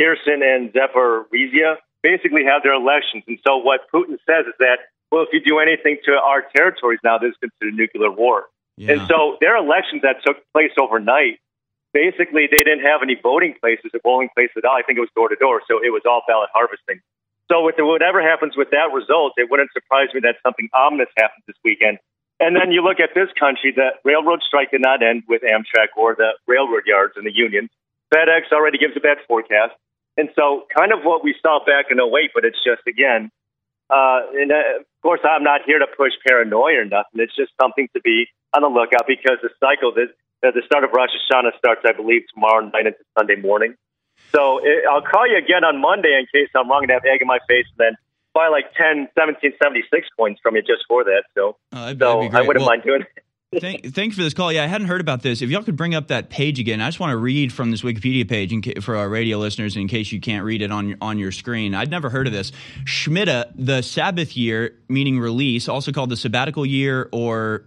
Kherson, and Zaporizhia basically have their elections. And so what Putin says is that, well, if you do anything to our territories now, this is considered nuclear war. And so their elections that took place overnight, basically they didn't have any voting places or polling places at all. I think it was door to door, so it was all ballot harvesting. So with the, whatever happens with that result, it wouldn't surprise me that something ominous happens this weekend. And then you look at this country, the railroad strike did not end with Amtrak or the railroad yards and the unions. FedEx already gives a bad forecast. And so kind of what we saw back in 08, but it's just, again, uh, and uh, of course, I'm not here to push paranoia or nothing. It's just something to be on the lookout because the cycle, uh, the start of Rosh Hashanah starts, I believe, tomorrow night into Sunday morning. So it, I'll call you again on Monday in case I'm wrong to have egg in my face, and then buy like 10, 1776 coins from you just for that. So, oh, that'd- so I wouldn't Well- mind doing it. Thank, thanks for this call. Yeah, I hadn't heard about this. If y'all could bring up that page again, I just want to read from this Wikipedia page in ca- for our radio listeners in case you can't read it on your, on your screen. I'd never heard of this. Shemitah, the Sabbath year, meaning release, also called the sabbatical year or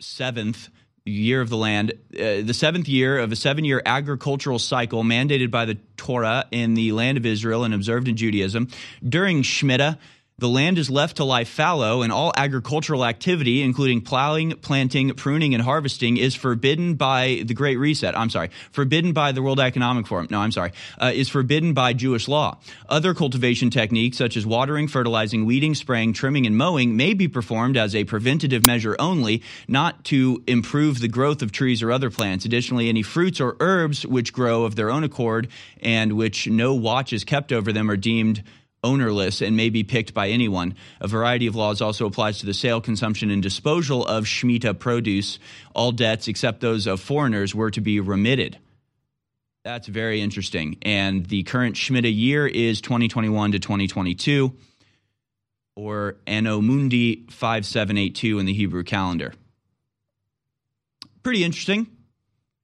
seventh year of the land, uh, the seventh year of a seven year agricultural cycle mandated by the Torah in the land of Israel and observed in Judaism. During Shemitah, the land is left to lie fallow, and all agricultural activity, including plowing, planting, pruning, and harvesting, is forbidden by the Great Reset. I'm sorry, forbidden by the World Economic Forum. No, I'm sorry, uh, is forbidden by Jewish law. Other cultivation techniques, such as watering, fertilizing, weeding, spraying, trimming, and mowing, may be performed as a preventative measure only, not to improve the growth of trees or other plants. Additionally, any fruits or herbs which grow of their own accord and which no watch is kept over them are deemed ownerless and may be picked by anyone. A variety of laws also applies to the sale, consumption, and disposal of Shemitah produce. All debts, except those of foreigners, were to be remitted. That's very interesting. And the current Shemitah year is 2021 to 2022, or Anno Mundi 5782 in the Hebrew calendar. Pretty interesting.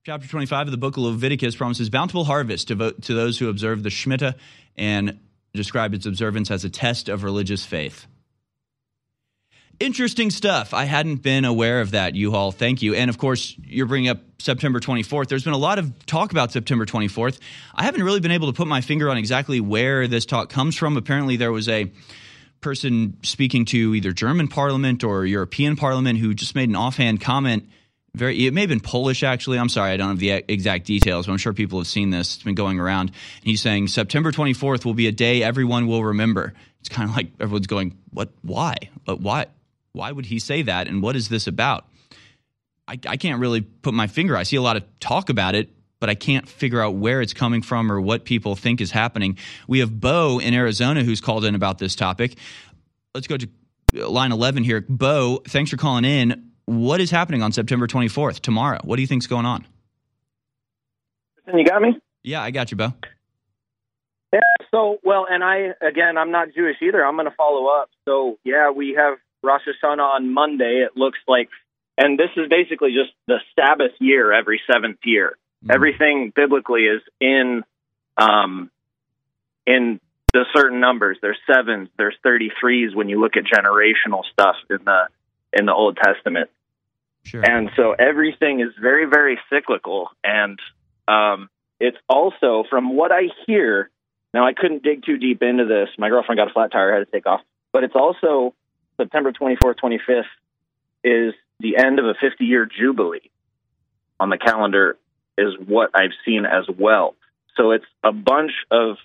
Chapter 25 of the book of Leviticus promises bountiful harvest to, vo- to those who observe the Shemitah and describe its observance as a test of religious faith. Interesting stuff. I hadn't been aware of that, U Haul. Thank you. And of course, you're bringing up September 24th. There's been a lot of talk about September 24th. I haven't really been able to put my finger on exactly where this talk comes from. Apparently, there was a person speaking to either German parliament or European parliament who just made an offhand comment. Very, it may have been Polish actually. I'm sorry, I don't have the exact details, but I'm sure people have seen this. It's been going around. And he's saying September 24th will be a day everyone will remember. It's kind of like everyone's going, "What? Why? But why? Why would he say that? And what is this about?" I, I can't really put my finger. I see a lot of talk about it, but I can't figure out where it's coming from or what people think is happening. We have Bo in Arizona who's called in about this topic. Let's go to line 11 here. Bo, thanks for calling in. What is happening on September 24th, tomorrow? What do you think's going on? You got me? Yeah, I got you, Bo. Yeah. So, well, and I, again, I'm not Jewish either. I'm going to follow up. So, yeah, we have Rosh Hashanah on Monday. It looks like, and this is basically just the Sabbath year every seventh year. Everything biblically is in, um, in the certain numbers. There's sevens, there's 33s when you look at generational stuff in the, in the Old Testament. Sure. And so everything is very, very cyclical. And um, it's also, from what I hear, Now I couldn't dig too deep into this. My girlfriend got a flat tire, I had to take off. But it's also September 24th, 25th is the end of a 50 year jubilee on the calendar, is what I've seen as well. So it's a bunch of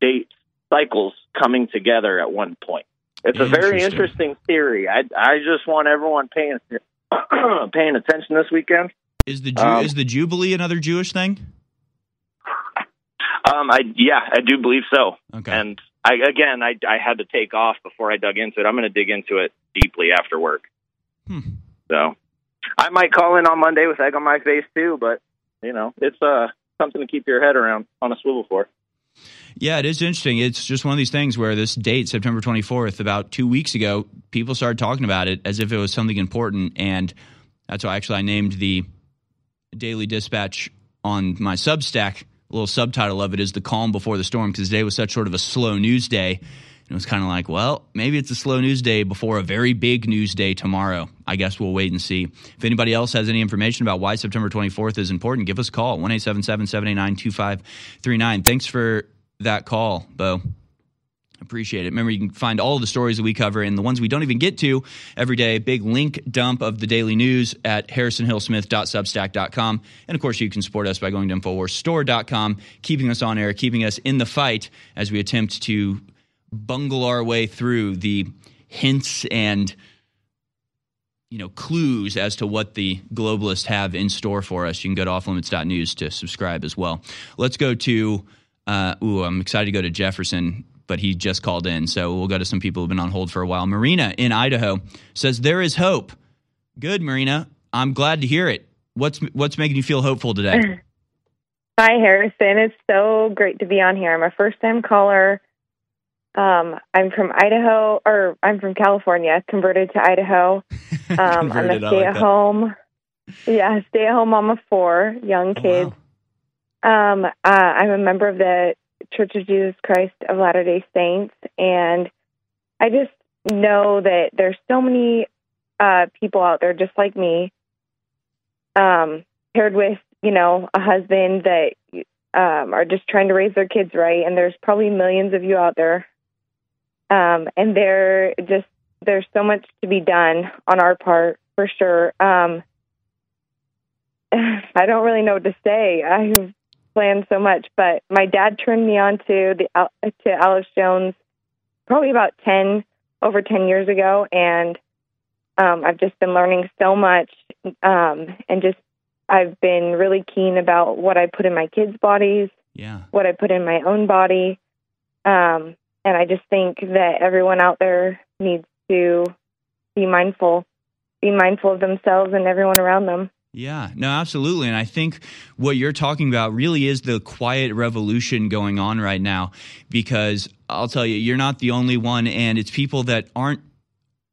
date cycles coming together at one point. It's a very Interesting. theory. I I just want everyone paying paying attention this weekend. Is the Ju- Um, is the Jubilee another Jewish thing? Um, I yeah, I do believe so. Okay. And I again, I I had to take off before I dug into it. I'm going to dig into it deeply after work. Hmm. So I might call in on Monday with egg on my face too, but you know, it's uh something to keep your head around on a swivel for. Yeah, it is interesting. It's just one of these things where this date, September 24th, about two weeks ago, people started talking about it as if it was something important. And that's why actually I named the Daily Dispatch on my Substack. A little subtitle of it is The Calm Before the Storm because today was such sort of a slow news day. And it was kind of like, well, maybe it's a slow news day before a very big news day tomorrow. I guess we'll wait and see. If anybody else has any information about why September 24th is important, give us a call 1 877 789 2539. Thanks for that call, Bo. Appreciate it. Remember, you can find all the stories that we cover and the ones we don't even get to every day. Big link dump of the daily news at harrisonhillsmith.substack.com. And of course, you can support us by going to InfoWarsStore.com, keeping us on air, keeping us in the fight as we attempt to bungle our way through the hints and you know clues as to what the globalists have in store for us. You can go to offlimits.news to subscribe as well. Let's go to uh, ooh, I'm excited to go to Jefferson, but he just called in, so we'll go to some people who've been on hold for a while. Marina in Idaho says there is hope. Good, Marina. I'm glad to hear it. What's what's making you feel hopeful today? Hi, Harrison. It's so great to be on here. I'm a first time caller. Um, I'm from Idaho, or I'm from California, converted to Idaho. Um, I'm a like stay at that. home. Yeah, stay at home mom of four young Oh, kids. Um, uh, I'm a member of the Church of Jesus Christ of Latter day Saints, and I just know that there's so many uh, people out there just like me, um, paired with you know a husband that um, are just trying to raise their kids right, and there's probably millions of you out there, um, and there just there's so much to be done on our part for sure. Um, I don't really know what to say. I've planned so much, but my dad turned me on to the to Alex Jones probably about ten over ten years ago, and um, I've just been learning so much, um, and just I've been really keen about what I put in my kids' bodies, Yeah. what I put in my own body, um, and I just think that everyone out there needs to be mindful, be mindful of themselves and everyone around them. Yeah, no, absolutely. And I think what you're talking about really is the quiet revolution going on right now because I'll tell you, you're not the only one. And it's people that aren't.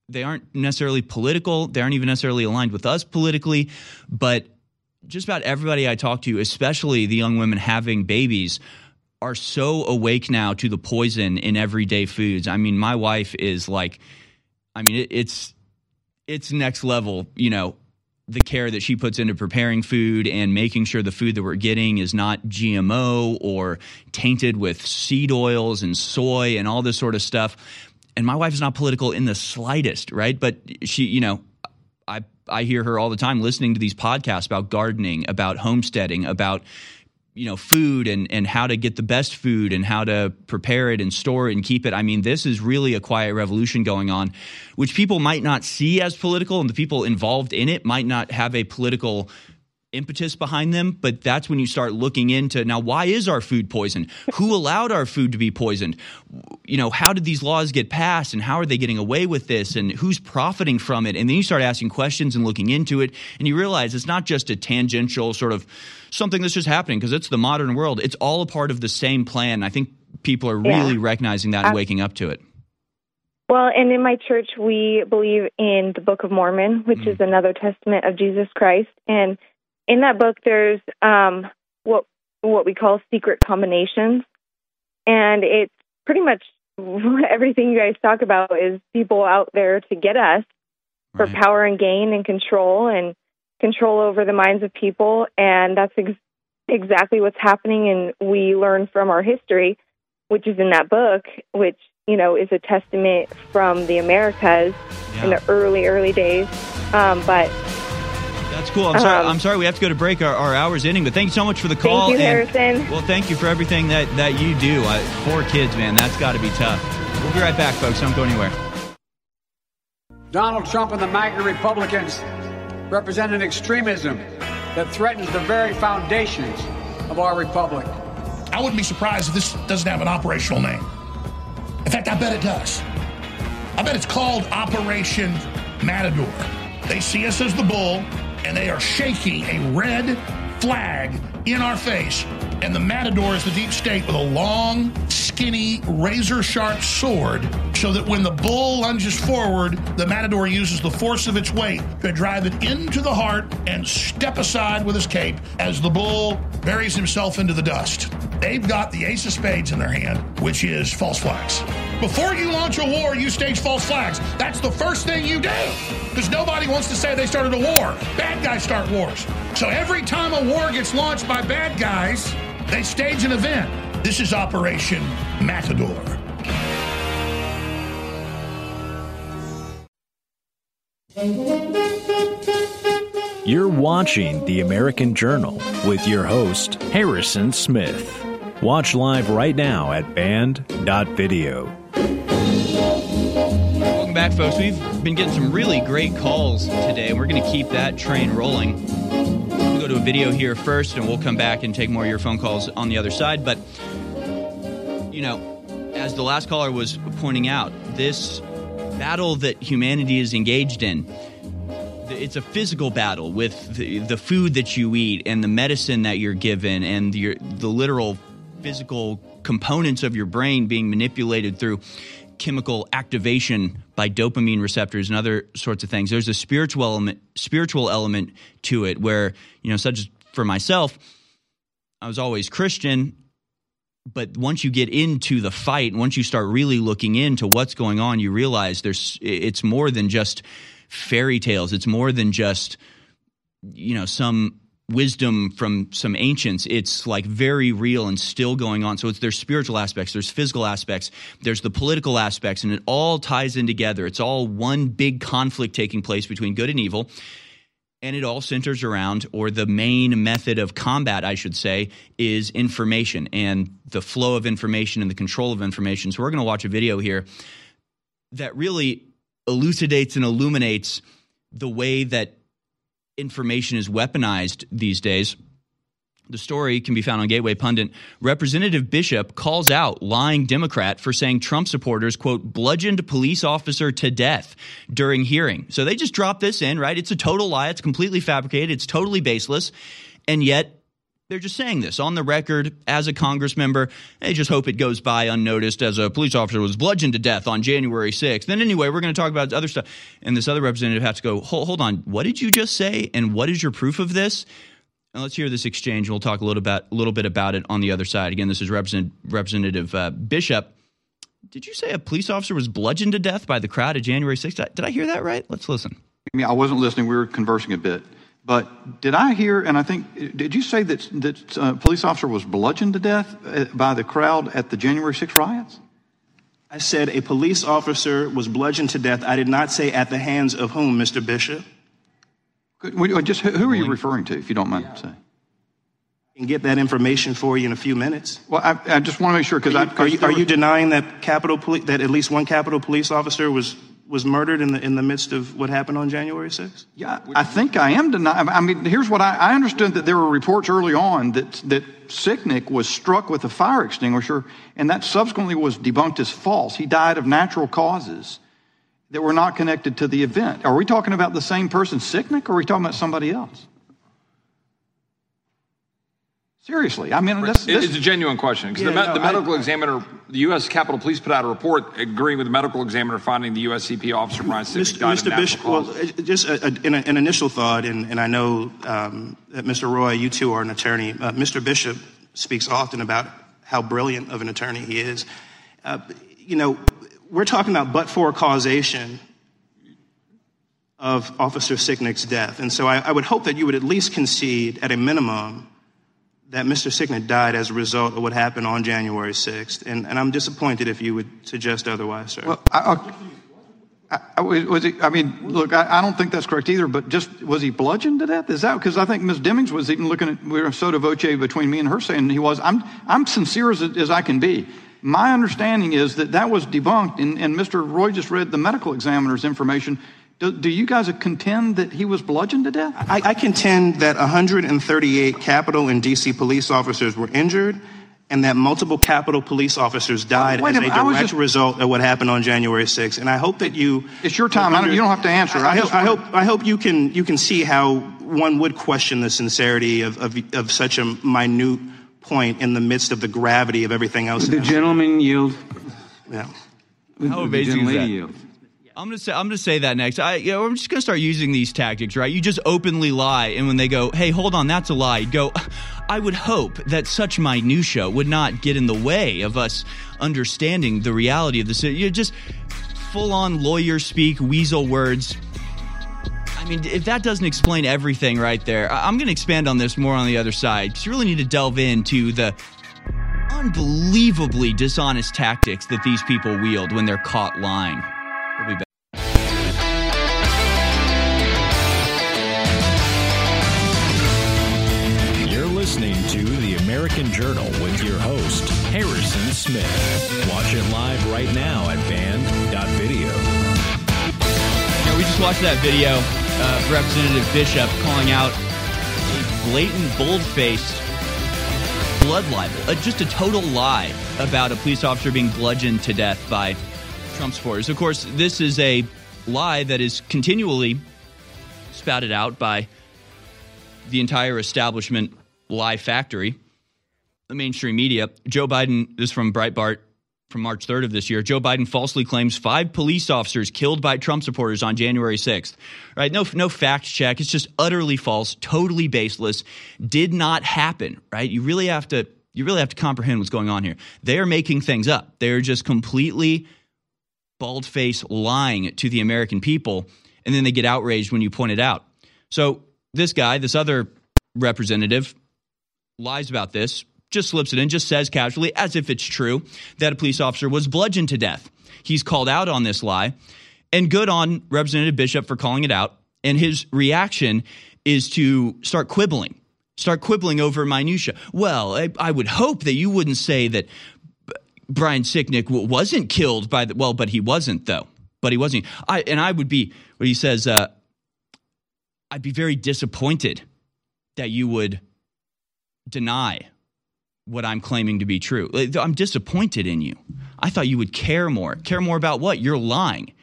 They aren't necessarily political. They aren't even necessarily aligned with us politically, but just about everybody I talk to, especially the young women having babies, are so awake now to the poison in everyday foods. I mean, my wife is like, I mean, it, it's it's next level. You know, the care that she puts into preparing food and making sure the food that we're getting is not GMO or tainted with seed oils and soy and all this sort of stuff. And my wife is not political in the slightest, right? But she, you know, I I hear her all the time listening to these podcasts about gardening, about homesteading, about you know food and and how to get the best food and how to prepare it and store it and keep it. I mean, this is really a quiet revolution going on, which people might not see as political, and the people involved in it might not have a political impetus behind them but that's when you start looking into now why is our food poisoned? Who allowed our food to be poisoned? You know how did these laws get passed and how are they getting away with this and who's profiting from it? And then you start asking questions and looking into it and you realize it's not just a tangential sort of something that's just happening because it's the modern world. It's all a part of the same plan. I think people are Yeah. really recognizing that and waking up to it. Well, and in my church, we believe in the Book of Mormon, which mm. is another testament of Jesus Christ. And in that book, there's um, what what we call secret combinations, and it's pretty much everything you guys talk about is people out there to get us for power and gain and control and control over the minds of people, and that's ex- exactly what's happening. And we learn from our history which is in that book, which you know is a testament from the Americas in the early early days. Um, but That's cool. I'm sorry. Um, I'm sorry. We have to go to break. Our, our hour's ending. But thank you so much for the call. Thank you, and- Harrison. well, thank you for everything that that you do. Uh, four kids, man. That's got to be tough. We'll be right back, folks. Don't go anywhere. Donald Trump and the MAGA Republicans represent an extremism that threatens the very foundations of our republic. I wouldn't be surprised if this doesn't have an operational name. In fact, I bet it does. I bet it's called Operation Matador. They see us as the bull, and they are shaking a red flag in our face. And the Matador is the deep state with a long, skinny, razor sharp sword, so that when the bull lunges forward, the Matador uses the force of its weight to drive it into the heart and step aside with his cape as the bull buries himself into the dust. They've got the ace of spades in their hand, which is false flags. Before you launch a war, you stage false flags. That's the first thing you do. Because nobody wants to say they started a war. Bad guys start wars. So every time a war gets launched by bad guys, they stage an event. This is Operation Matador. You're watching The American Journal with your host, Harrison Smith. Watch live right now at band.video. Welcome back, folks. We've been getting some really great calls today. And we're going to keep that train rolling. Go to a video here first, and we'll come back and take more of your phone calls on the other side. But, you know, as the last caller was pointing out, this battle that humanity is engaged in, it's a physical battle with the, the food that you eat and the medicine that you're given and your, the literal physical components of your brain being manipulated through chemical activation by dopamine receptors and other sorts of things. There's a spiritual element, spiritual element to it where, you know, such as for myself, I was always Christian, but once you get into the fight, once you start really looking into what's going on, you realize there's it's more than just fairy tales. It's more than just you know some wisdom from some ancients. It's like very real and still going on. So it's there's spiritual aspects, there's physical aspects, there's the political aspects, and it all ties in together. It's all one big conflict taking place between good and evil. And it all centers around, or the main method of combat, I should say, is information and the flow of information and the control of information. So we're going to watch a video here that really elucidates and illuminates the way that information is weaponized these days. The story can be found on Gateway Pundit. Representative Bishop calls out lying Democrat for saying Trump supporters, quote, bludgeoned police officer to death during hearing. So they just drop this in, right? It's a total lie. It's completely fabricated. It's totally baseless. And yet they're just saying this on the record as a Congress member. They just hope it goes by unnoticed as a police officer was bludgeoned to death on January 6th. Then, anyway, we're going to talk about other stuff. And this other representative has to go, hold, hold on, what did you just say? And what is your proof of this? And let's hear this exchange. We'll talk a little, about, a little bit about it on the other side. Again, this is Represent, Representative uh, Bishop. Did you say a police officer was bludgeoned to death by the crowd of January 6th? Did I hear that right? Let's listen. I mean, I wasn't listening. We were conversing a bit. But did I hear, and I think, did you say that that uh, police officer was bludgeoned to death uh, by the crowd at the January 6 riots? I said a police officer was bludgeoned to death. I did not say at the hands of whom, Mr. Bishop. Could, just who are you referring to, if you don't mind saying? I can get that information for you in a few minutes. Well, I, I just want to make sure because I Are you, are you denying that Capitol Poli- that at least one Capitol police officer was was murdered in the in the midst of what happened on January 6th? Yeah, I think I am denying. I mean, here's what I, I understood that there were reports early on that that Sicknick was struck with a fire extinguisher, and that subsequently was debunked as false. He died of natural causes that were not connected to the event. Are we talking about the same person, Sicknick, or are we talking about somebody else? Seriously, I mean, this, It- this it's a genuine question because Yeah, the, me- no, the I- medical examiner, the U.S. Capitol Police put out a report agreeing with the medical examiner finding the USCP officer Brian Sicknick Mr. of Mr. natural Bishop, well, uh, just a, a, an, an initial thought, and, and I know um, that Mr. Roy, you too are an attorney. Uh, Mr. Bishop speaks often about how brilliant of an attorney he is. Uh, you know, we're talking about but for causation of Officer Sicknick's death. And so I, I would hope that you would at least concede, at a minimum, that Mr. Sicknick died as a result of what happened on January 6th, and, and I'm disappointed if you would suggest otherwise, sir. Well, I, I, I, was he, I mean, look, I, I, don't think that's correct either. But just was he bludgeoned to death? Is that because I think Ms. Demings was even looking at we were sotto voce between me and her saying he was. I'm I'm sincere as, as I can be. My understanding is that that was debunked, and, and Mr. Roy just read the medical examiner's information. Do, do, you guys contend that he was bludgeoned to death? I, I contend that 138 Capitol and D.C. police officers were injured and that multiple Capitol police officers died as a, a direct just, result of what happened on January 6th. And I hope that you. It's your time. Under, don't, you don't have to answer. I, I, hope, I, hope, I hope you can you can see how one would question the sincerity of, of, of such a minute point in the midst of the gravity of everything else. Would the gentleman yield? Yeah. How amazing is that? Yield? I'm gonna say I'm gonna say that next. I you know, I'm just gonna start using these tactics, right? You just openly lie, and when they go, "Hey, hold on, that's a lie," go. I would hope that such minutia would not get in the way of us understanding the reality of the city. You're just full on lawyer speak, weasel words. I mean, if that doesn't explain everything right there, I'm going to expand on this more on the other side because you really need to delve into the unbelievably dishonest tactics that these people wield when they're caught lying. Smith. Watch it live right now at band.video. Yeah, we just watched that video of Representative Bishop calling out a blatant, bold faced blood libel, uh, just a total lie about a police officer being bludgeoned to death by Trump supporters. Of course, this is a lie that is continually spouted out by the entire establishment lie factory, the mainstream media. Joe Biden, this is from Breitbart from March 3rd of this year. Joe Biden falsely claims five police officers killed by Trump supporters on January 6th. Right? No, no fact check. It's just utterly false, totally baseless. Did not happen. Right? You really have to. You really have to comprehend what's going on here. They are making things up. They're just completely bald face lying to the American people, and then they get outraged when you point it out. So this guy, this other representative, lies about this, just slips it in, just says casually, as if it's true, that a police officer was bludgeoned to death. He's called out on this lie, and good on Representative Bishop for calling it out. And his reaction is to start quibbling, start quibbling over minutia. Well, I, I would hope that you wouldn't say that Brian Sicknick wasn't killed by the well, but he wasn't though. But he wasn't. I and I would be what he says. Uh, I'd be very disappointed that you would deny what I'm claiming to be true. I'm disappointed in you. I thought you would care more. Care more about what? You're lying.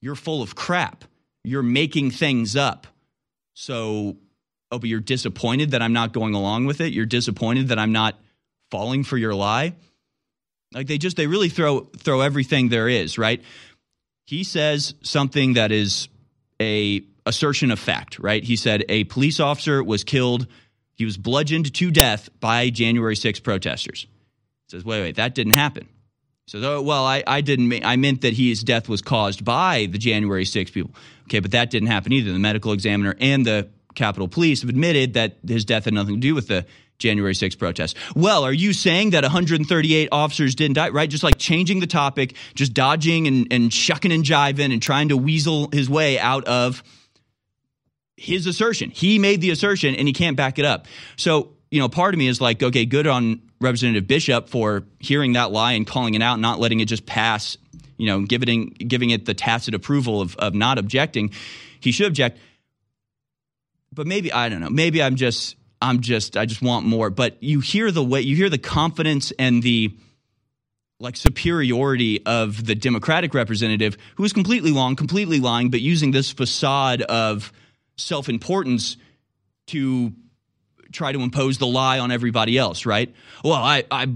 You're full of crap. You're making things up. So, oh, but you're disappointed that I'm not going along with it. You're disappointed that I'm not falling for your lie. Like they just they really throw throw everything there is, right? He says something that is a assertion of fact, right? He said a police officer was killed he was bludgeoned to death by January 6 protesters. He says, wait, wait, that didn't happen. Says, oh, well, I, I didn't, mean, I meant that his death was caused by the January 6 people. Okay, but that didn't happen either. The medical examiner and the Capitol Police have admitted that his death had nothing to do with the January 6 protests. Well, are you saying that 138 officers didn't die? Right? Just like changing the topic, just dodging and, and shucking and jiving and trying to weasel his way out of his assertion. He made the assertion and he can't back it up. So, you know, part of me is like, okay, good on Representative Bishop for hearing that lie and calling it out, not letting it just pass, you know, giving, giving it the tacit approval of, of not objecting. He should object. But maybe, I don't know, maybe I'm just, I'm just, I just want more. But you hear the way, you hear the confidence and the, like superiority of the Democratic representative who is completely wrong, completely lying, but using this facade of self importance to try to impose the lie on everybody else, right? Well, I, I,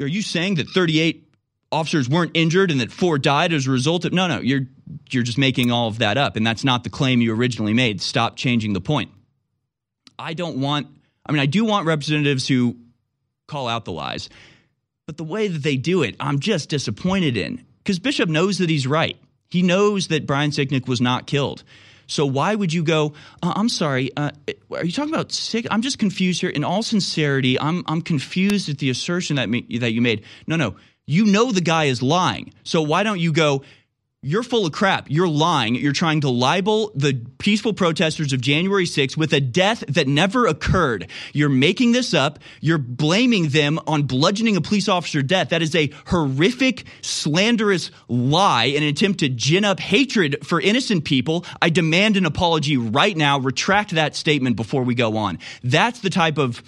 are you saying that 38 officers weren't injured and that four died as a result of? No, no, you're you're just making all of that up, and that's not the claim you originally made. Stop changing the point. I don't want. I mean, I do want representatives who call out the lies, but the way that they do it, I'm just disappointed in because Bishop knows that he's right. He knows that Brian Sicknick was not killed. So why would you go? Uh, I'm sorry. Uh, are you talking about sick? I'm just confused here. In all sincerity, I'm I'm confused at the assertion that me, that you made. No, no. You know the guy is lying. So why don't you go? You're full of crap. You're lying. You're trying to libel the peaceful protesters of January 6th with a death that never occurred. You're making this up. You're blaming them on bludgeoning a police officer death. That is a horrific, slanderous lie in an attempt to gin up hatred for innocent people. I demand an apology right now. Retract that statement before we go on. That's the type of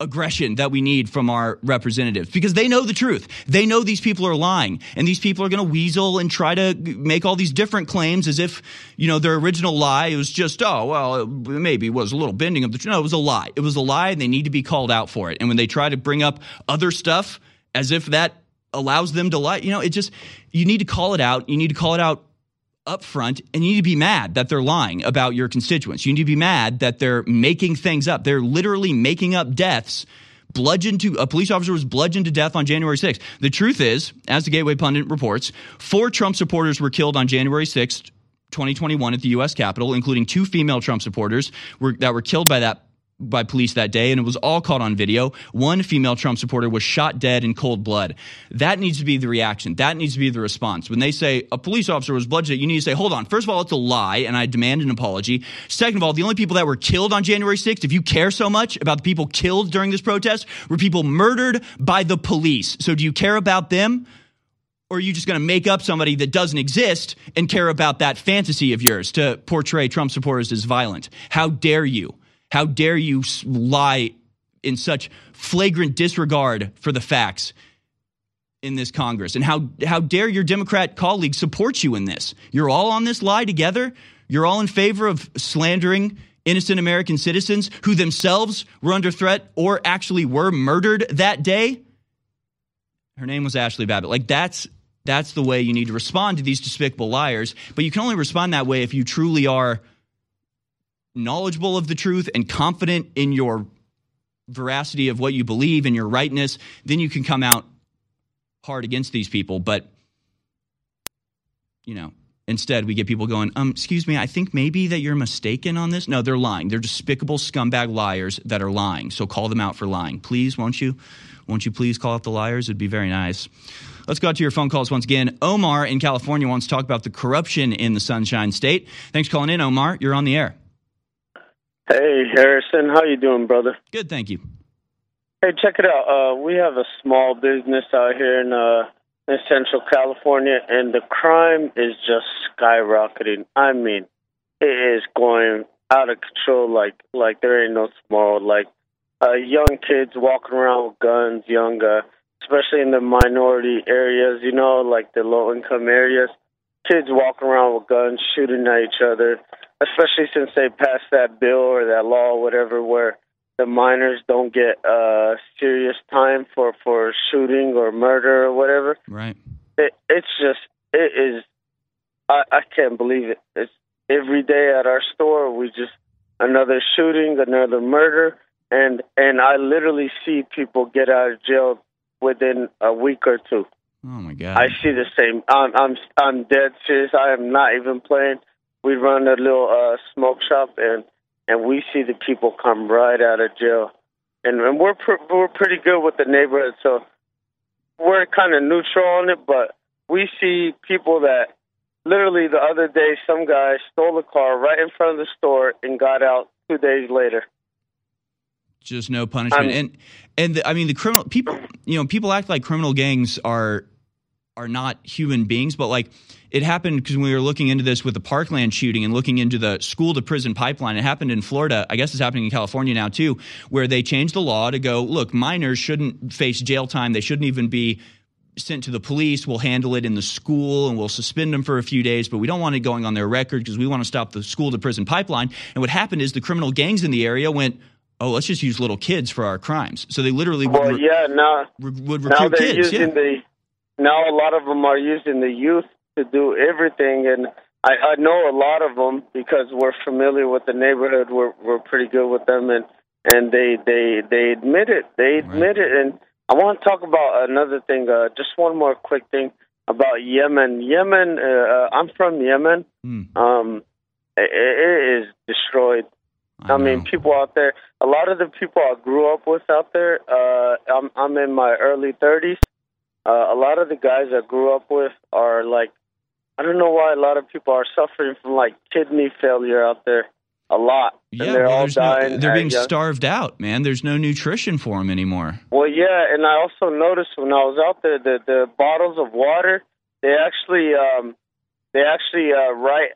aggression that we need from our representatives because they know the truth. They know these people are lying and these people are going to weasel and try to make all these different claims as if, you know, their original lie was just, oh, well, maybe it was a little bending of the truth. No, it was a lie. It was a lie and they need to be called out for it. And when they try to bring up other stuff as if that allows them to lie, you know, it just, you need to call it out. You need to call it out up front and you need to be mad that they're lying about your constituents. You need to be mad that they're making things up. They're literally making up deaths. Bludgeoned to a police officer was bludgeoned to death on January 6th. The truth is, as the Gateway Pundit reports, four Trump supporters were killed on January 6th, 2021 at the U.S. Capitol, including two female Trump supporters were, that were killed by that by police that day, and it was all caught on video. One female Trump supporter was shot dead in cold blood. That needs to be the reaction. That needs to be the response. When they say a police officer was bludgeoned, you need to say, hold on. First of all, it's a lie, and I demand an apology. Second of all, the only people that were killed on January 6th, if you care so much about the people killed during this protest, were people murdered by the police. So do you care about them? Or are you just going to make up somebody that doesn't exist and care about that fantasy of yours to portray Trump supporters as violent? How dare you? How dare you lie in such flagrant disregard for the facts in this Congress? And how, how dare your Democrat colleagues support you in this? You're all on this lie together. You're all in favor of slandering innocent American citizens who themselves were under threat or actually were murdered that day. Her name was Ashley Babbitt. Like that's that's the way you need to respond to these despicable liars. But you can only respond that way if you truly are knowledgeable of the truth and confident in your veracity of what you believe and your rightness, then you can come out hard against these people. But, you know, instead we get people going, um, excuse me, I think maybe that you're mistaken on this. No, they're lying. They're despicable scumbag liars that are lying. So call them out for lying. Please, won't you? Won't you please call out the liars? It'd be very nice. Let's go out to your phone calls once again. Omar in California wants to talk about the corruption in the Sunshine State. Thanks for calling in, Omar. You're on the air. Hey Harrison, how you doing, brother? Good, thank you. Hey, check it out. Uh, we have a small business out here in uh, in Central California, and the crime is just skyrocketing. I mean, it is going out of control. Like like there ain't no tomorrow. Like uh, young kids walking around with guns, young, uh, especially in the minority areas. You know, like the low income areas. Kids walking around with guns, shooting at each other especially since they passed that bill or that law or whatever where the minors don't get uh serious time for for shooting or murder or whatever. Right. It it's just it is i i can't believe it. It's every day at our store we just another shooting another murder and and i literally see people get out of jail within a week or two. Oh my god. I see the same. I'm i'm i'm dead serious. I am not even playing we run a little uh, smoke shop, and and we see the people come right out of jail, and, and we're pr- we're pretty good with the neighborhood, so we're kind of neutral on it. But we see people that literally the other day, some guy stole a car right in front of the store and got out two days later. Just no punishment, and and the, I mean the criminal people. You know, people act like criminal gangs are are not human beings, but like it happened because we were looking into this with the Parkland shooting and looking into the school to prison pipeline. It happened in Florida. I guess it's happening in California now too, where they changed the law to go, look, minors shouldn't face jail time. They shouldn't even be sent to the police. We'll handle it in the school and we'll suspend them for a few days, but we don't want it going on their record because we want to stop the school to prison pipeline. And what happened is the criminal gangs in the area went, oh, let's just use little kids for our crimes. So they literally would, well, yeah, now, re- would now recruit they're kids. using Yeah. the now a lot of them are using the youth to do everything, and I, I know a lot of them because we're familiar with the neighborhood. We're we're pretty good with them, and and they they they admit it. They admit it, and I want to talk about another thing. Uh, just one more quick thing. about Yemen. Yemen, uh, I'm from Yemen. Um, it, it is destroyed. I, mean, people out there. A lot of the people I grew up with out there. Uh, I'm I'm in my early 30s. Uh, a lot of the guys I grew up with are like, I don't know why a lot of people are suffering from like kidney failure out there. A lot, Yeah, and they're well, all there's no, dying. they're being young- starved out, man. There's no nutrition for them anymore. Well, yeah, and I also noticed when I was out there the the bottles of water they actually um they actually uh write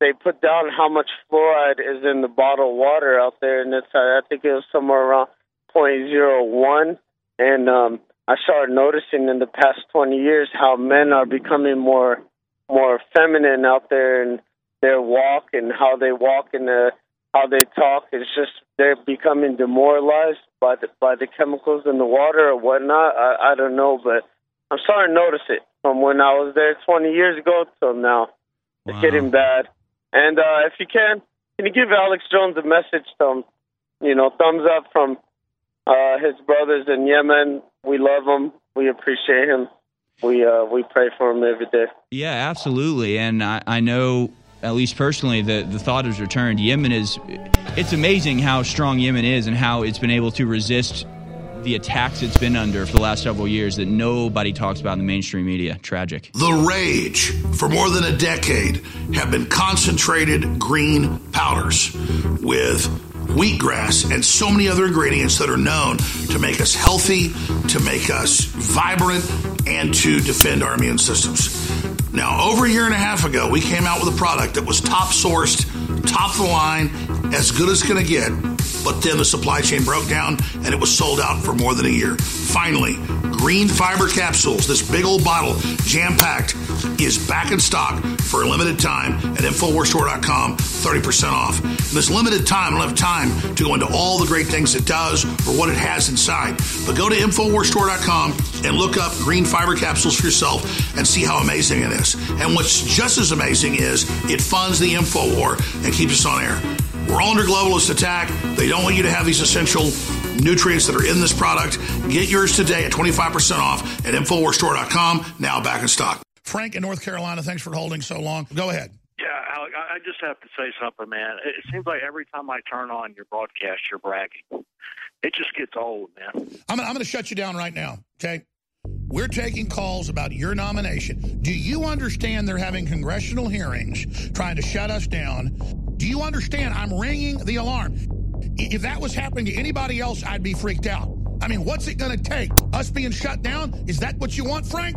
they put down how much fluoride is in the bottled water out there, and it's I think it was somewhere around point zero one, and um I started noticing in the past twenty years how men are becoming more more feminine out there in their walk and how they walk and the how they talk. It's just they're becoming demoralized by the by the chemicals in the water or whatnot. I, I don't know, but I'm starting to notice it from when I was there 20 years ago till now. It's getting bad. And uh, if you can, can you give Alex Jones a message? Him? You know, thumbs up from uh, his brothers in Yemen. We love him. We appreciate him. We uh, we pray for him every day. Yeah, absolutely. And I, I know, at least personally, that the thought has returned. Yemen is, it's amazing how strong Yemen is and how it's been able to resist the attacks it's been under for the last several years that nobody talks about in the mainstream media. Tragic. The rage for more than a decade have been concentrated green powders with wheatgrass and so many other ingredients that are known to make us healthy, to make us vibrant, and to defend our immune systems. Now, over a year and a half ago, we came out with a product that was top sourced, top of the line, as good as it's going to get. But then the supply chain broke down and it was sold out for more than a year. Finally, green fiber capsules, this big old bottle, jam packed, is back in stock for a limited time at InfoWarsStore.com, 30% off. And this limited time, I don't have time to go into all the great things it does or what it has inside. But go to InfoWarsStore.com and look up green fiber capsules for yourself and see how amazing it is. And what's just as amazing is it funds the info war and keeps us on air. We're all under globalist attack. They don't want you to have these essential nutrients that are in this product. Get yours today at 25% off at InfoWarsStore.com. Now back in stock. Frank in North Carolina, thanks for holding so long. Go ahead. I just have to say something, man. It it seems like every time I turn on your broadcast, you're bragging. It just gets old, man. I'm, I'm going to shut you down right now, okay? We're taking calls about your nomination. Do you understand they're having congressional hearings trying to shut us down? Do you understand I'm ringing the alarm? If that was happening to anybody else, I'd be freaked out. I mean, what's it going to take? Us being shut down? Is that what you want, Frank?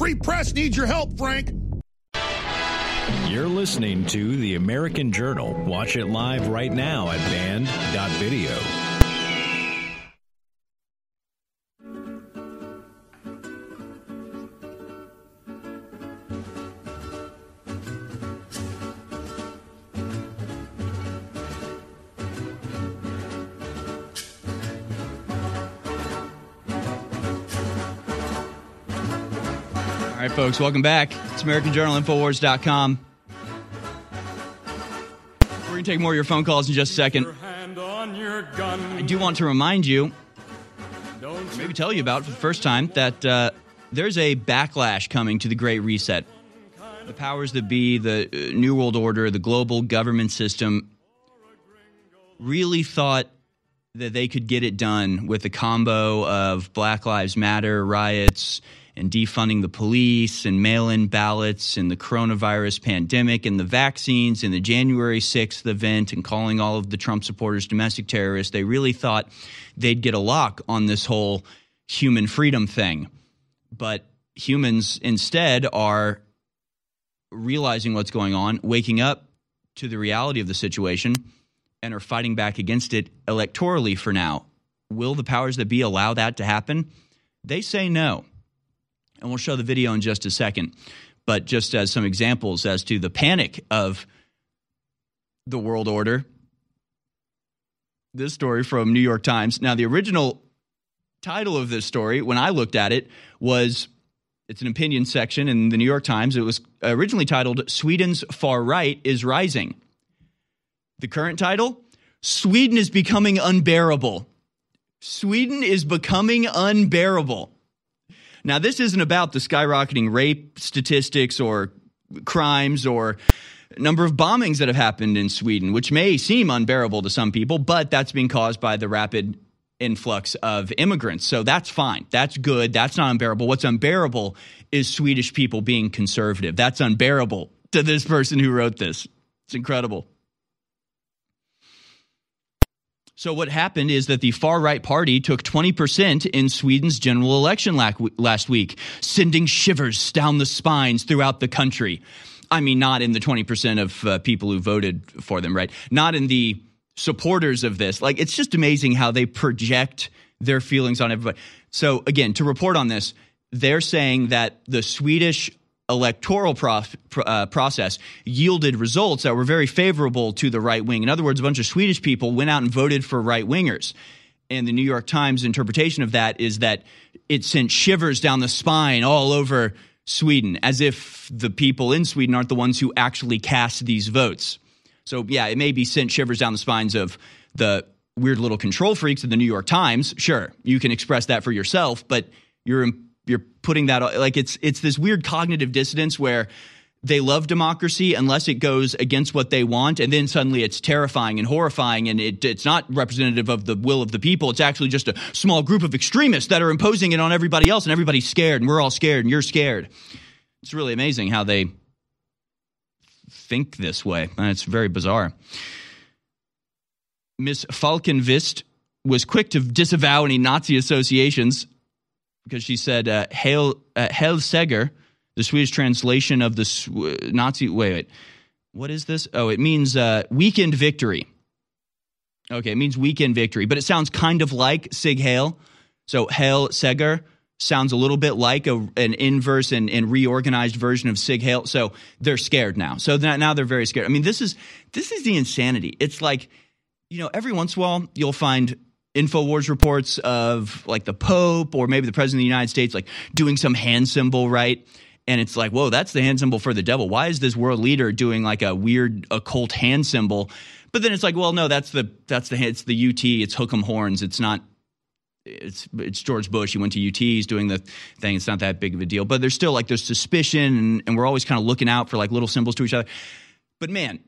Free press needs your help, Frank. You're listening to The American Journal. Watch it live right now at band.video. All right, folks, welcome back. It's American Journal, Infowars.com. We're going to take more of your phone calls in just a second. I do want to remind you, maybe tell you about for the first time, that uh, there's a backlash coming to the Great Reset. The powers that be, the uh, New World Order, the global government system, really thought that they could get it done with the combo of Black Lives Matter riots and defunding the police and mail in ballots and the coronavirus pandemic and the vaccines and the January 6th event and calling all of the Trump supporters domestic terrorists. They really thought they'd get a lock on this whole human freedom thing. But humans instead are realizing what's going on, waking up to the reality of the situation, and are fighting back against it electorally for now. Will the powers that be allow that to happen? They say no. And we'll show the video in just a second. but just as some examples as to the panic of the world order. This story from New York Times. Now, the original title of this story, when I looked at it, was it's an opinion section in the New York Times. It was originally titled Sweden's Far Right is Rising. The current title Sweden is becoming unbearable. Sweden is becoming unbearable. Now, this isn't about the skyrocketing rape statistics or crimes or number of bombings that have happened in Sweden, which may seem unbearable to some people, but that's being caused by the rapid influx of immigrants. So that's fine. That's good. That's not unbearable. What's unbearable is Swedish people being conservative. That's unbearable to this person who wrote this. It's incredible. So, what happened is that the far right party took 20% in Sweden's general election last week, sending shivers down the spines throughout the country. I mean, not in the 20% of uh, people who voted for them, right? Not in the supporters of this. Like, it's just amazing how they project their feelings on everybody. So, again, to report on this, they're saying that the Swedish electoral prof, uh, process yielded results that were very favorable to the right wing. In other words, a bunch of Swedish people went out and voted for right wingers. And the New York Times interpretation of that is that it sent shivers down the spine all over Sweden, as if the people in Sweden aren't the ones who actually cast these votes. So, yeah, it may be sent shivers down the spines of the weird little control freaks of the New York Times. Sure, you can express that for yourself, but you're you're putting that like it's it's this weird cognitive dissonance where they love democracy unless it goes against what they want and then suddenly it's terrifying and horrifying and it, it's not representative of the will of the people. It's actually just a small group of extremists that are imposing it on everybody else and everybody's scared and we're all scared and you're scared. It's really amazing how they think this way. It's very bizarre. Miss falkenvist was quick to disavow any nazi associations because she said uh, Hail uh, Seger, the Swedish translation of the Sw- Nazi. Wait, wait, what is this? Oh, it means uh, weekend victory. Okay, it means weekend victory, but it sounds kind of like Sieg Heil. So Hail Seger sounds a little bit like a, an inverse and, and, reorganized version of Sieg Heil. So they're scared now. So now they're very scared. I mean, this is this is the insanity. It's like, you know, every once in a while you'll find InfoWars reports of like the Pope or maybe the President of the United States like doing some hand symbol, right? And it's like, whoa, that's the hand symbol for the devil. Why is this world leader doing like a weird occult hand symbol? But then it's like, well, no, that's the that's the it's the UT, it's hook'em horns. It's not it's it's George Bush. He went to UT. He's doing the thing. It's not that big of a deal. But there's still like there's suspicion, and, and we're always kind of looking out for like little symbols to each other. But man,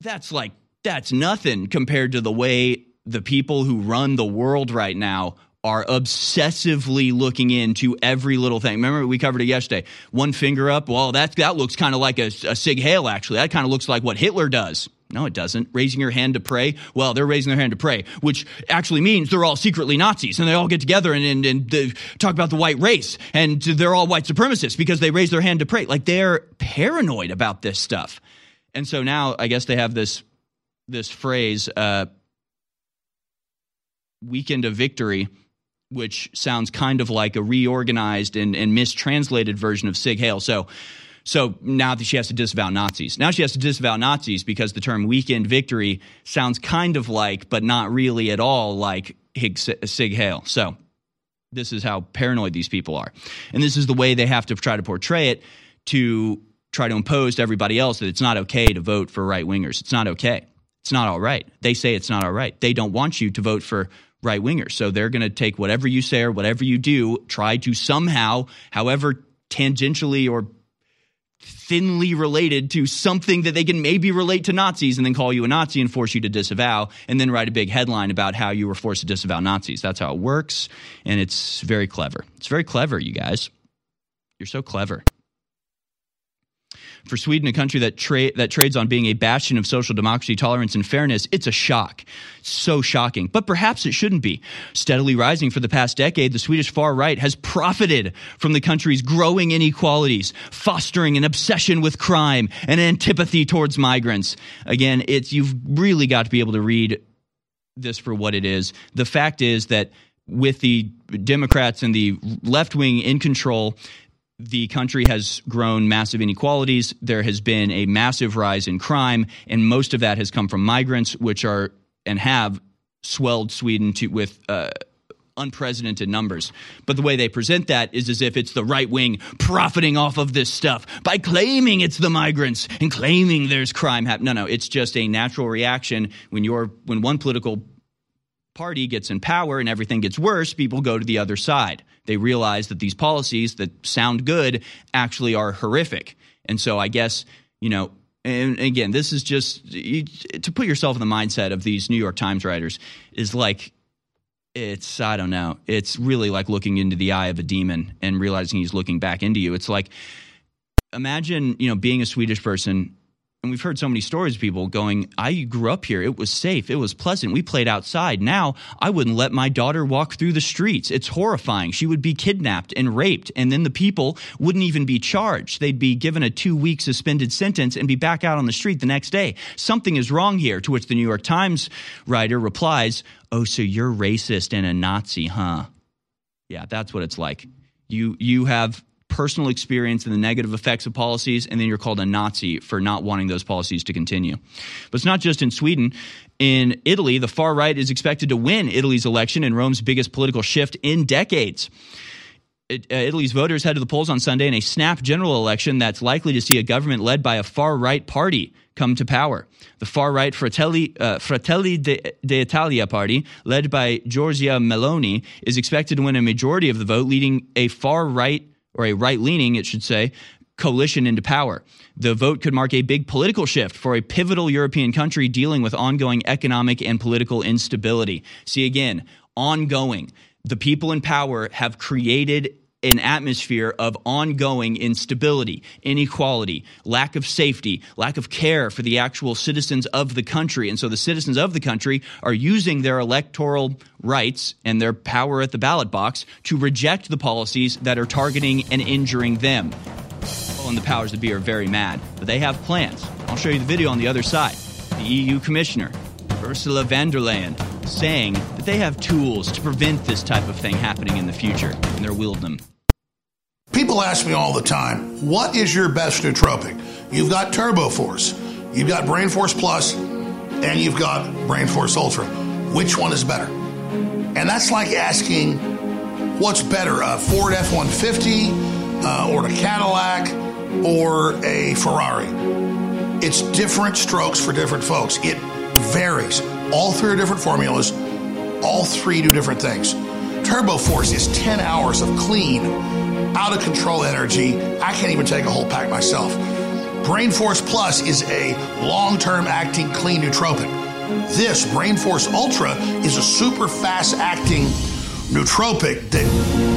that's like that's nothing compared to the way the people who run the world right now are obsessively looking into every little thing. Remember, we covered it yesterday. One finger up. Well, that that looks kind of like a, a Sieg Heil. Actually, that kind of looks like what Hitler does. No, it doesn't. Raising your hand to pray. Well, they're raising their hand to pray, which actually means they're all secretly Nazis, and they all get together and and, and talk about the white race, and they're all white supremacists because they raise their hand to pray. Like they're paranoid about this stuff, and so now I guess they have this this phrase. Uh, weekend of victory, which sounds kind of like a reorganized and, and mistranslated version of Sieg Heil. So, so now that she has to disavow Nazis. Now she has to disavow Nazis because the term weekend victory sounds kind of like, but not really at all like Sieg Heil. So this is how paranoid these people are. And this is the way they have to try to portray it to try to impose to everybody else that it's not okay to vote for right wingers. It's not okay. It's not all right. They say it's not all right. They don't want you to vote for right wingers. So they're going to take whatever you say or whatever you do, try to somehow, however tangentially or thinly related to something that they can maybe relate to Nazis and then call you a Nazi and force you to disavow and then write a big headline about how you were forced to disavow Nazis. That's how it works. And it's very clever. It's very clever, you guys. You're so clever. For Sweden, a country that, tra- that trades on being a bastion of social democracy, tolerance, and fairness, it's a shock. So shocking. But perhaps it shouldn't be. Steadily rising for the past decade, the Swedish far right has profited from the country's growing inequalities, fostering an obsession with crime and antipathy towards migrants. Again, it's you've really got to be able to read this for what it is. The fact is that with the Democrats and the left wing in control, the country has grown massive inequalities. There has been a massive rise in crime, and most of that has come from migrants, which are and have swelled Sweden to with uh, unprecedented numbers. But the way they present that is as if it's the right wing profiting off of this stuff by claiming it's the migrants and claiming there's crime happening. No, no, it's just a natural reaction when you're when one political party gets in power and everything gets worse, people go to the other side. They realize that these policies that sound good actually are horrific. And so I guess, you know, and again, this is just you, to put yourself in the mindset of these New York Times writers is like it's I don't know. It's really like looking into the eye of a demon and realizing he's looking back into you. It's like imagine, you know, being a Swedish person and we've heard so many stories of people going, I grew up here. It was safe. It was pleasant. We played outside. Now I wouldn't let my daughter walk through the streets. It's horrifying. She would be kidnapped and raped. And then the people wouldn't even be charged. They'd be given a two week suspended sentence and be back out on the street the next day. Something is wrong here. To which the New York Times writer replies, Oh, so you're racist and a Nazi, huh? Yeah, that's what it's like. You, you have personal experience and the negative effects of policies, and then you're called a Nazi for not wanting those policies to continue. But it's not just in Sweden. In Italy, the far right is expected to win Italy's election in Rome's biggest political shift in decades. Uh, Italy's voters head to the polls on Sunday in a snap general election that's likely to see a government led by a far right party come to power. The far right Fratelli, uh, Fratelli d'Italia party, led by Giorgia Meloni, is expected to win a majority of the vote, leading a far right or a right leaning, it should say, coalition into power. The vote could mark a big political shift for a pivotal European country dealing with ongoing economic and political instability. See again, ongoing. The people in power have created an atmosphere of ongoing instability, inequality, lack of safety, lack of care for the actual citizens of the country. And so the citizens of the country are using their electoral rights and their power at the ballot box to reject the policies that are targeting and injuring them. And the powers that be are very mad, but they have plans. I'll show you the video on the other side. The EU commissioner, Ursula von der Leyen, saying that they have tools to prevent this type of thing happening in the future, and they're wielding them. People ask me all the time, what is your best nootropic? You've got Turbo Force, you've got Brain Force Plus, and you've got Brain Force Ultra. Which one is better? And that's like asking, what's better, a Ford F 150 uh, or a Cadillac or a Ferrari? It's different strokes for different folks. It varies. All three are different formulas, all three do different things. Turbo Force is 10 hours of clean, out of control energy. I can't even take a whole pack myself. Brain Force Plus is a long term acting clean nootropic. This Brain Force Ultra is a super fast acting nootropic that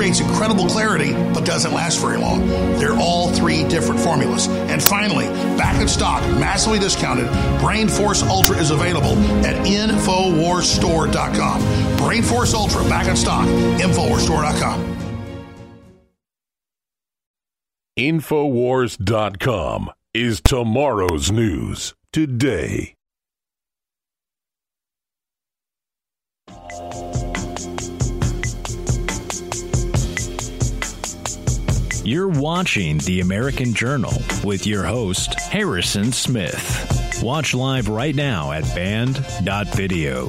creates incredible clarity but doesn't last very long. They're all three different formulas. And finally, back in stock, massively discounted, Brain Force Ultra is available at InfoWarsStore.com. Brain Force Ultra back in stock, InfoWarsStore.com. Infowars.com is tomorrow's news today. You're watching The American Journal with your host, Harrison Smith. Watch live right now at band.video. All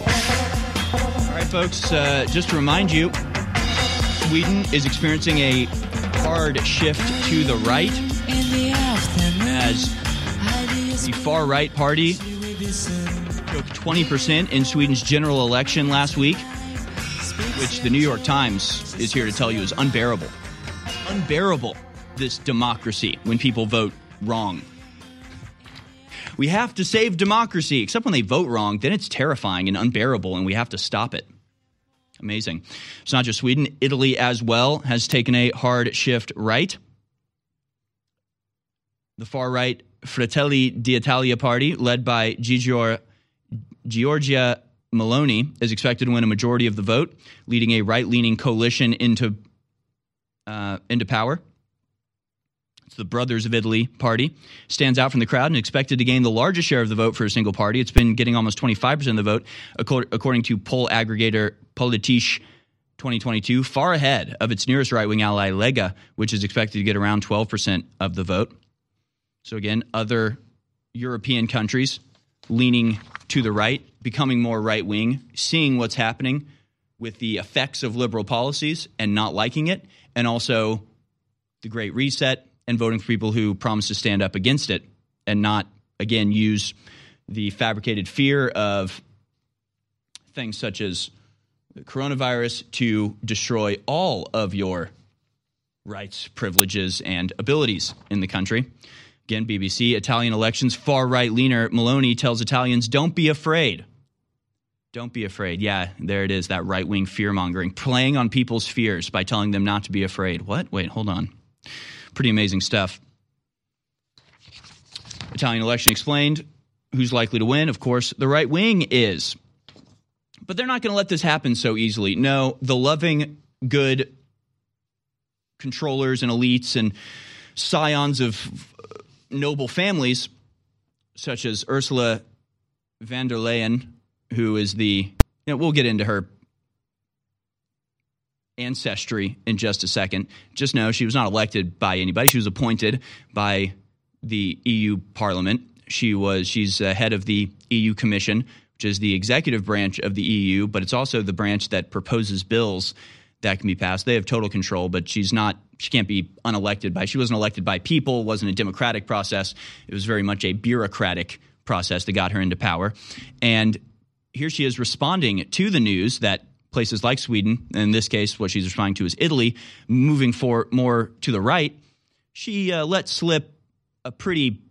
right, folks, uh, just to remind you, Sweden is experiencing a hard shift to the right as the far right party took 20% in Sweden's general election last week, which the New York Times is here to tell you is unbearable. Unbearable, this democracy when people vote wrong. We have to save democracy, except when they vote wrong, then it's terrifying and unbearable, and we have to stop it. Amazing. It's not just Sweden, Italy as well has taken a hard shift right. The far right Fratelli d'Italia party, led by Giorgia Meloni, is expected to win a majority of the vote, leading a right leaning coalition into, uh, into power. It's the Brothers of Italy party. Stands out from the crowd and expected to gain the largest share of the vote for a single party. It's been getting almost 25% of the vote, according to poll aggregator Politische 2022, far ahead of its nearest right wing ally, Lega, which is expected to get around 12% of the vote. So, again, other European countries leaning to the right, becoming more right wing, seeing what's happening with the effects of liberal policies and not liking it, and also the Great Reset and voting for people who promise to stand up against it and not, again, use the fabricated fear of things such as the coronavirus to destroy all of your rights, privileges, and abilities in the country. Again, BBC, Italian elections, far right leaner Meloni tells Italians, don't be afraid. Don't be afraid. Yeah, there it is, that right wing fear mongering, playing on people's fears by telling them not to be afraid. What? Wait, hold on. Pretty amazing stuff. Italian election explained. Who's likely to win? Of course, the right wing is. But they're not going to let this happen so easily. No, the loving, good controllers and elites and scions of noble families, such as Ursula von der Leyen, who is the, you know, we'll get into her ancestry in just a second. Just know she was not elected by anybody. She was appointed by the EU Parliament. She was she's head of the EU Commission, which is the executive branch of the EU, but it's also the branch that proposes bills that can be passed. They have total control, but she's not she can't be unelected by she wasn't elected by people, wasn't a democratic process. It was very much a bureaucratic process that got her into power. And here she is responding to the news that places like Sweden, in this case, what she's responding to is Italy, moving for more to the right. She uh, let slip a pretty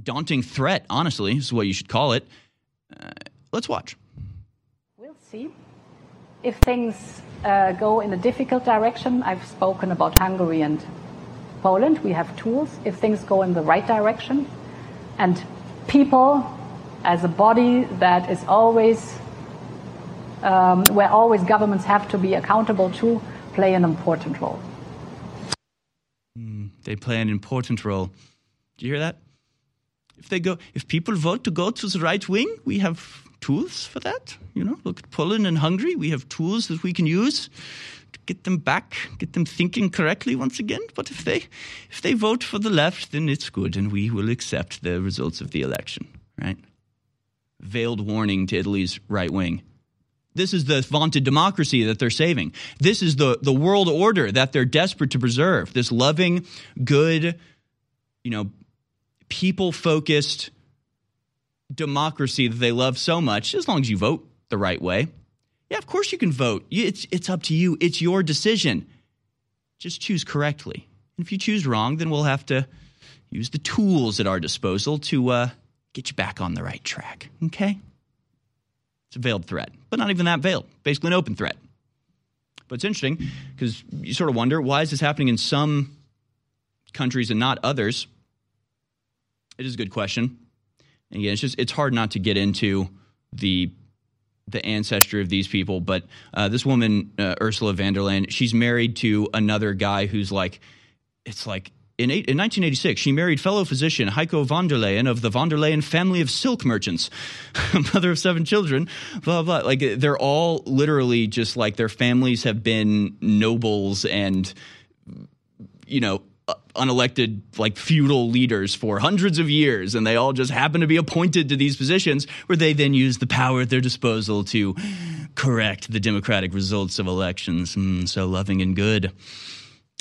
daunting threat, honestly, is what you should call it. Uh, let's watch. We'll see. If things uh, go in a difficult direction, I've spoken about Hungary and Poland. We have tools. If things go in the right direction, and people as a body that is always um, where always governments have to be accountable to play an important role. Mm, they play an important role. Do you hear that? If they go, if people vote to go to the right wing, we have tools for that. You know, look at Poland and Hungary. We have tools that we can use to get them back, get them thinking correctly once again. But if they, if they vote for the left, then it's good, and we will accept the results of the election. Right? Veiled warning to Italy's right wing. This is the vaunted democracy that they're saving. This is the, the world order that they're desperate to preserve. This loving, good, you know, people focused democracy that they love so much, as long as you vote the right way. Yeah, of course you can vote. It's, it's up to you, it's your decision. Just choose correctly. And if you choose wrong, then we'll have to use the tools at our disposal to uh, get you back on the right track. Okay? It's a veiled threat, but not even that veiled. Basically, an open threat. But it's interesting because you sort of wonder why is this happening in some countries and not others? It is a good question. And again, it's just it's hard not to get into the the ancestry of these people. But uh, this woman, uh, Ursula von der Leyen, she's married to another guy who's like, it's like in, in 1986, she married fellow physician Heiko von der Leyen of the von der Leyen family of silk merchants, mother of seven children, blah, blah. Like, they're all literally just like their families have been nobles and, you know, unelected like feudal leaders for hundreds of years. And they all just happen to be appointed to these positions where they then use the power at their disposal to correct the democratic results of elections. Mm, so loving and good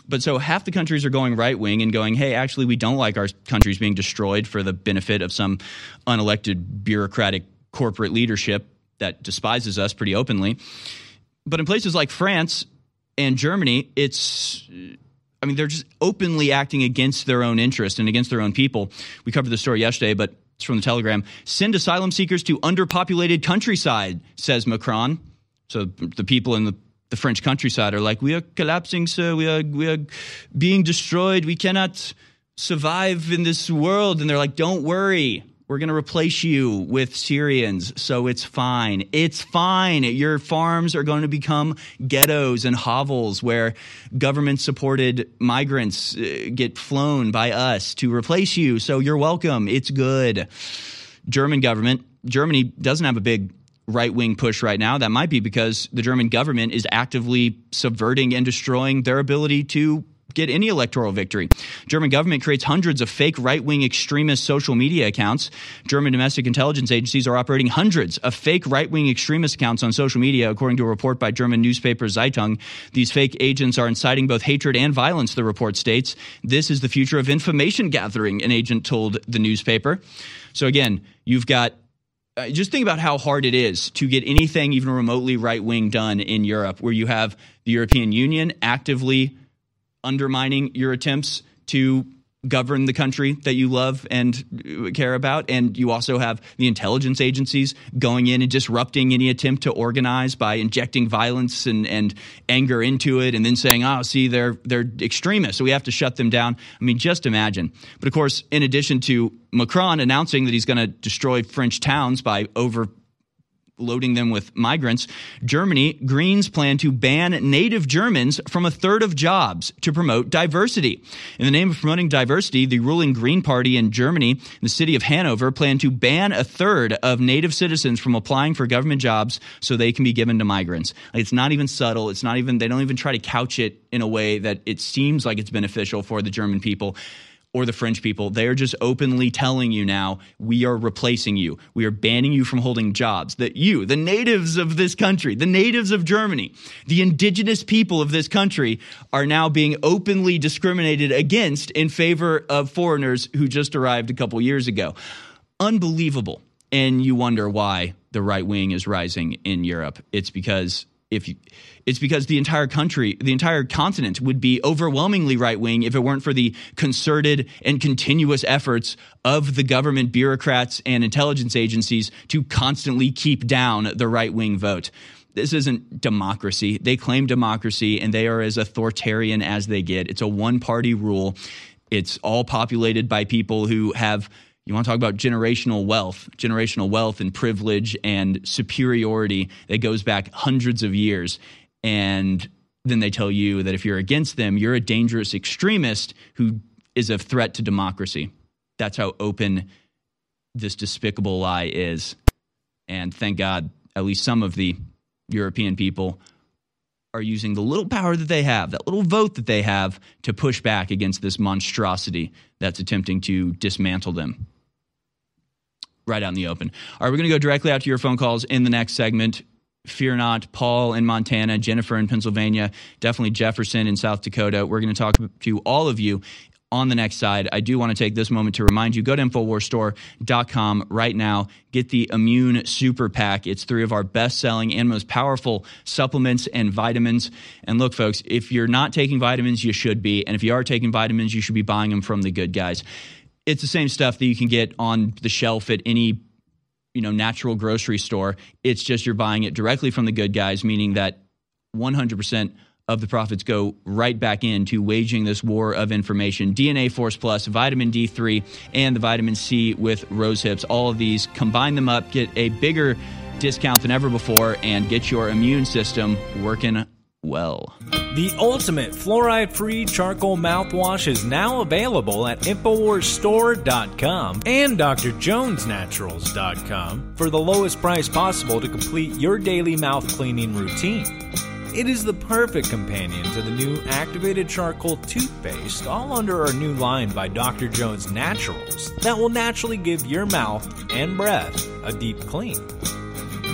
but so half the countries are going right wing and going, hey, actually, we don't like our countries being destroyed for the benefit of some unelected bureaucratic corporate leadership that despises us pretty openly. But in places like France and Germany, it's I mean, they're just openly acting against their own interest and against their own people. We covered the story yesterday, but it's from the Telegram. Send asylum seekers to underpopulated countryside, says Macron. So the people in the, the French countryside are like, we are collapsing, sir. We are, we are being destroyed. We cannot survive in this world. And they're like, don't worry. We're going to replace you with Syrians, so it's fine. It's fine. Your farms are going to become ghettos and hovels where government supported migrants uh, get flown by us to replace you. So you're welcome. It's good. German government, Germany doesn't have a big right wing push right now, that might be because the German government is actively subverting and destroying their ability to get any electoral victory. German government creates hundreds of fake right-wing extremist social media accounts. German domestic intelligence agencies are operating hundreds of fake right-wing extremist accounts on social media, according to a report by German newspaper Zeitung. These fake agents are inciting both hatred and violence, the report states. This is the future of information gathering, an agent told the newspaper. So again, you've got uh, just think about how hard it is to get anything even remotely right wing done in Europe, where you have the European Union actively undermining your attempts to govern the country that you love and uh, care about. And you also have the intelligence agencies going in and disrupting any attempt to organize by injecting violence and, and anger into it and then saying, oh, see, they're, they're extremists, so we have to shut them down. I mean, just imagine. But of course, in addition to Macron announcing that he's going to destroy French towns by over loading them with migrants. Germany, Greens plan to ban native Germans from a third of jobs to promote diversity. In the name of promoting diversity, the ruling Green Party in Germany, the city of Hanover, plan to ban a third of native citizens from applying for government jobs so they can be given to migrants. Like, it's not even subtle. It's not even, they don't even try to couch it in a way that it seems like it's beneficial for the German people or the French people. They are just openly telling you now, we are replacing you. We are banning you from holding jobs. That you, the natives of this country, the natives of Germany, the indigenous people of this country are now being openly discriminated against in favor of foreigners who just arrived a couple years ago. Unbelievable. And you wonder why the right wing is rising in Europe. It's because if you, it's because the entire country, the entire continent would be overwhelmingly right wing if it weren't for the concerted and continuous efforts of the government bureaucrats and intelligence agencies to constantly keep down the right wing vote. This isn't democracy. They claim democracy and they are as authoritarian as they get. It's a one party rule. It's all populated by people who have you want to talk about generational wealth, generational wealth and privilege and superiority that goes back hundreds of years. And then they tell you that if you're against them, you're a dangerous extremist who is a threat to democracy. That's how open this despicable lie is. And thank God, at least some of the European people are using the little power that they have, that little vote that they have, to push back against this monstrosity that's attempting to dismantle them right out in the open. All right, we're going to go directly out to your phone calls in the next segment. Fear not, Paul in Montana, Jennifer in Pennsylvania, definitely Jefferson in South Dakota. We're going to talk to all of you on the next side. I do want to take this moment to remind you go to InfoWarsStore.com right now. Get the Immune Super Pack. It's three of our best selling and most powerful supplements and vitamins. And look, folks, if you're not taking vitamins, you should be. And if you are taking vitamins, you should be buying them from the good guys it's the same stuff that you can get on the shelf at any you know natural grocery store. It's just you're buying it directly from the good guys, meaning that 100% of the profits go right back into waging this war of information. DNA Force Plus, vitamin D3, and the vitamin C with rose hips. All of these, combine them up, get a bigger discount than ever before, and get your immune system working well. The ultimate fluoride free charcoal mouthwash is now available at InfoWarsStore.com and DrJonesNaturals.com for the lowest price possible to complete your daily mouth cleaning routine. It is the perfect companion to the new activated charcoal toothpaste, all under our new line by Dr. Jones Naturals, that will naturally give your mouth and breath a deep clean.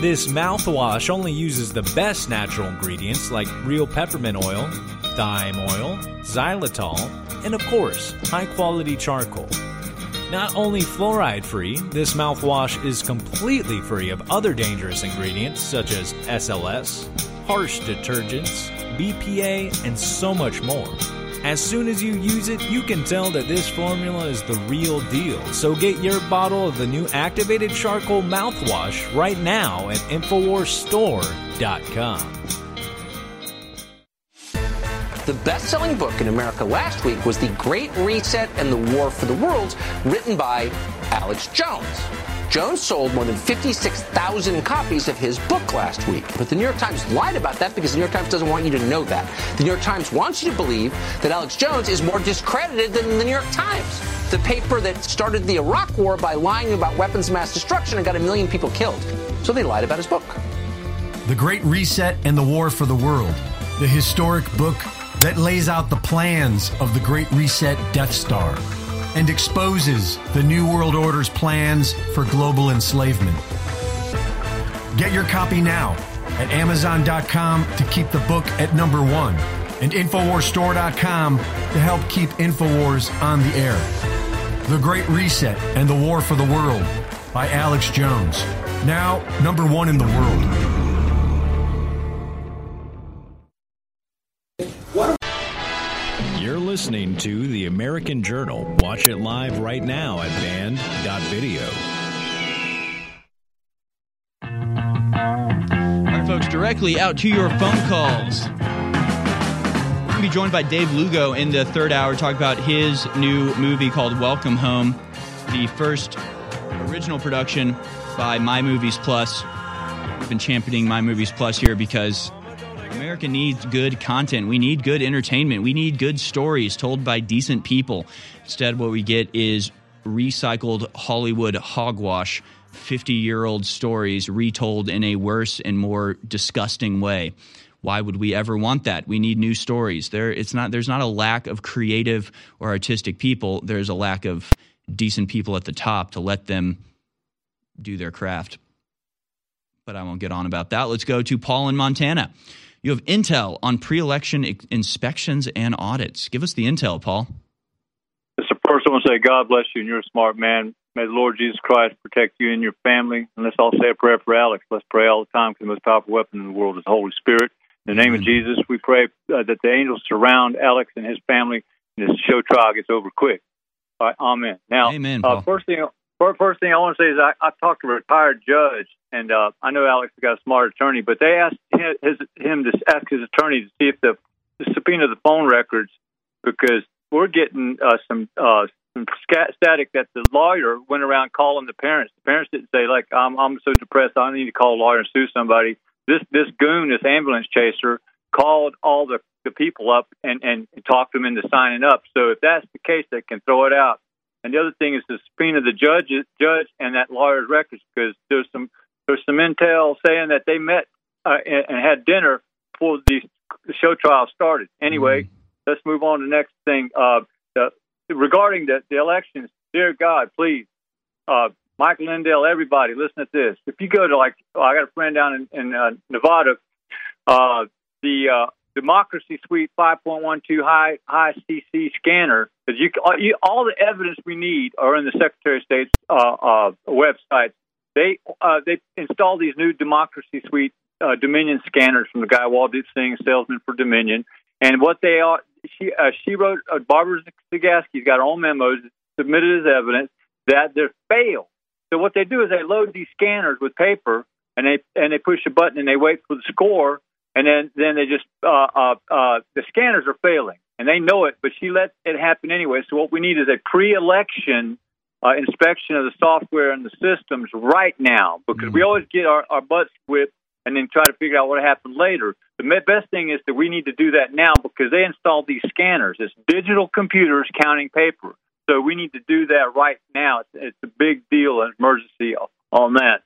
This mouthwash only uses the best natural ingredients like real peppermint oil, thyme oil, xylitol, and of course, high quality charcoal. Not only fluoride free, this mouthwash is completely free of other dangerous ingredients such as SLS, harsh detergents, BPA, and so much more. As soon as you use it, you can tell that this formula is the real deal. So get your bottle of the new activated charcoal mouthwash right now at InfoWarsStore.com. The best selling book in America last week was The Great Reset and the War for the World, written by Alex Jones. Jones sold more than 56,000 copies of his book last week. But the New York Times lied about that because the New York Times doesn't want you to know that. The New York Times wants you to believe that Alex Jones is more discredited than the New York Times. the paper that started the Iraq War by lying about weapons of mass destruction and got a million people killed. So they lied about his book. The Great Reset and the War for the World, the historic book that lays out the plans of the Great Reset Death Star and exposes the New World Order's plans for global enslavement. Get your copy now at Amazon.com to keep the book at number one and InfoWarsStore.com to help keep InfoWars on the air. The Great Reset and the War for the World by Alex Jones. Now, number one in the world. Listening to The American Journal. Watch it live right now at band.video. All right, folks, directly out to your phone calls. We're going to be joined by Dave Lugo in the third hour, to talk about his new movie called Welcome Home, the first original production by My Movies Plus. We've been championing My Movies Plus here because America needs good content. We need good entertainment. We need good stories told by decent people. Instead, what we get is recycled Hollywood hogwash, 50 year old stories retold in a worse and more disgusting way. Why would we ever want that? We need new stories. There, it's not. There's not a lack of creative or artistic people. There's a lack of decent people at the top to let them do their craft. But I won't get on about that. Let's go to Paul in Montana. You have intel on pre election inspections and audits. Give us the intel, Paul. Mr. First, I want to say, God bless you, and you're a smart man. May the Lord Jesus Christ protect you and your family. And let's all say a prayer for Alex. Let's pray all the time because the most powerful weapon in the world is the Holy Spirit. In the name of Jesus, we pray uh, that the angels surround Alex and his family, and this show trial gets over quick. All right, amen. Now, amen, uh, first thing, first thing I want to say is I, I talked to a retired judge and uh, I know Alex has got a smart attorney, but they asked his, him to ask his attorney to see if the, the subpoena the phone records because we're getting uh, some uh, some static that the lawyer went around calling the parents. The parents didn't say like I'm I'm so depressed I need to call a lawyer and sue somebody. This this goon, this ambulance chaser, called all the the people up and and talked them into signing up. So if that's the case, they can throw it out. And the other thing is to subpoena the judge judge and that lawyer's records because there's some there's some intel saying that they met uh, and, and, had dinner before the show trial started. Anyway, mm-hmm. let's move on to the next thing. Uh, the, regarding the, the elections, dear God, please, uh, Mike Lindell, everybody, listen to this. If you go to like, oh, I got a friend down in, in uh, Nevada, uh, the uh, Democracy Suite 5.12 high high CC scanner, because you, you, all the evidence we need are in the Secretary of State's website they uh, they installed these new Democracy Suite uh, Dominion scanners from the guy Walt Singh, salesman for Dominion. And what they are, she uh, she wrote, uh, Barbara Cegavske's got her own memos submitted as evidence that they're failed. So what they do is they load these scanners with paper and they and they push a button and they wait for the score and then then they just uh, uh, uh, the scanners are failing and they know it, but she let it happen anyway. So what we need is a pre-election uh, inspection of the software and the systems right now because mm-hmm. we always get our, our butts whipped and then try to figure out what happened later. The best thing is that we need to do that now because they installed these scanners. It's digital computers counting paper. So we need to do that right now. It's, it's a big deal, an emergency on that.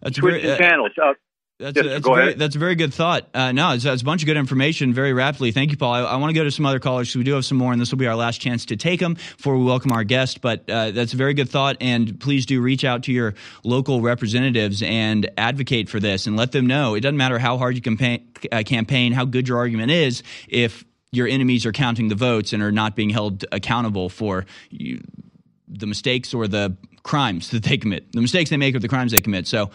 That's Switching very, uh, channels. Uh, that's, yes, a, that's, a very, that's a very good thought. Uh, no, it's, it's, a bunch of good information very rapidly. Thank you, Paul. I, I want to go to some other callers because we do have some more, and this will be our last chance to take them before we welcome our guest. But uh, that's a very good thought, and please do reach out to your local representatives and advocate for this and let them know. It doesn't matter how hard you campaign, uh, campaign how good your argument is, if your enemies are counting the votes and are not being held accountable for you, the mistakes or the crimes that they commit, the mistakes they make or the crimes they commit. So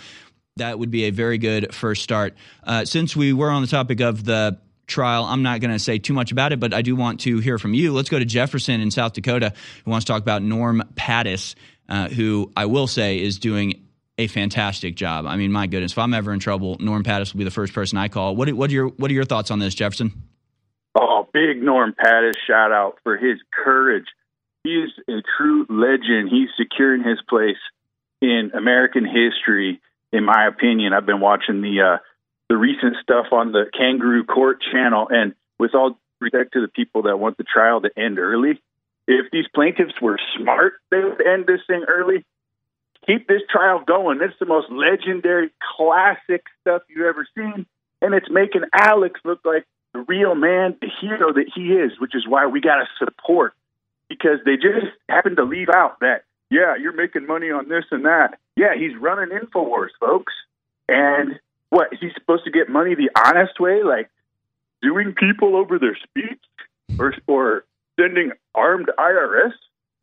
that would be a very good first start. Uh, since we were on the topic of the trial, I'm not going to say too much about it, but I do want to hear from you. Let's go to Jefferson in South Dakota, who wants to talk about Norm Pattis, uh, who I will say is doing a fantastic job. I mean, my goodness, if I'm ever in trouble, Norm Pattis will be the first person I call. What, what, are, your, what are your thoughts on this, Jefferson? Oh, big Norm Pattis shout out for his courage. He is a true legend. He's securing his place in American history in my opinion. I've been watching the uh, the recent stuff on the Kangaroo Court channel, and with all respect to the people that want the trial to end early, if these plaintiffs were smart, they would end this thing early. Keep this trial going. It's the most legendary, classic stuff you've ever seen. And it's making Alex look like the real man, the hero that he is, which is why we got to support because they just happen to leave out that, yeah, you're making money on this and that. Yeah, he's running InfoWars, folks. And what, he's supposed to get money the honest way, like doing people over their speech or, or sending armed IRS?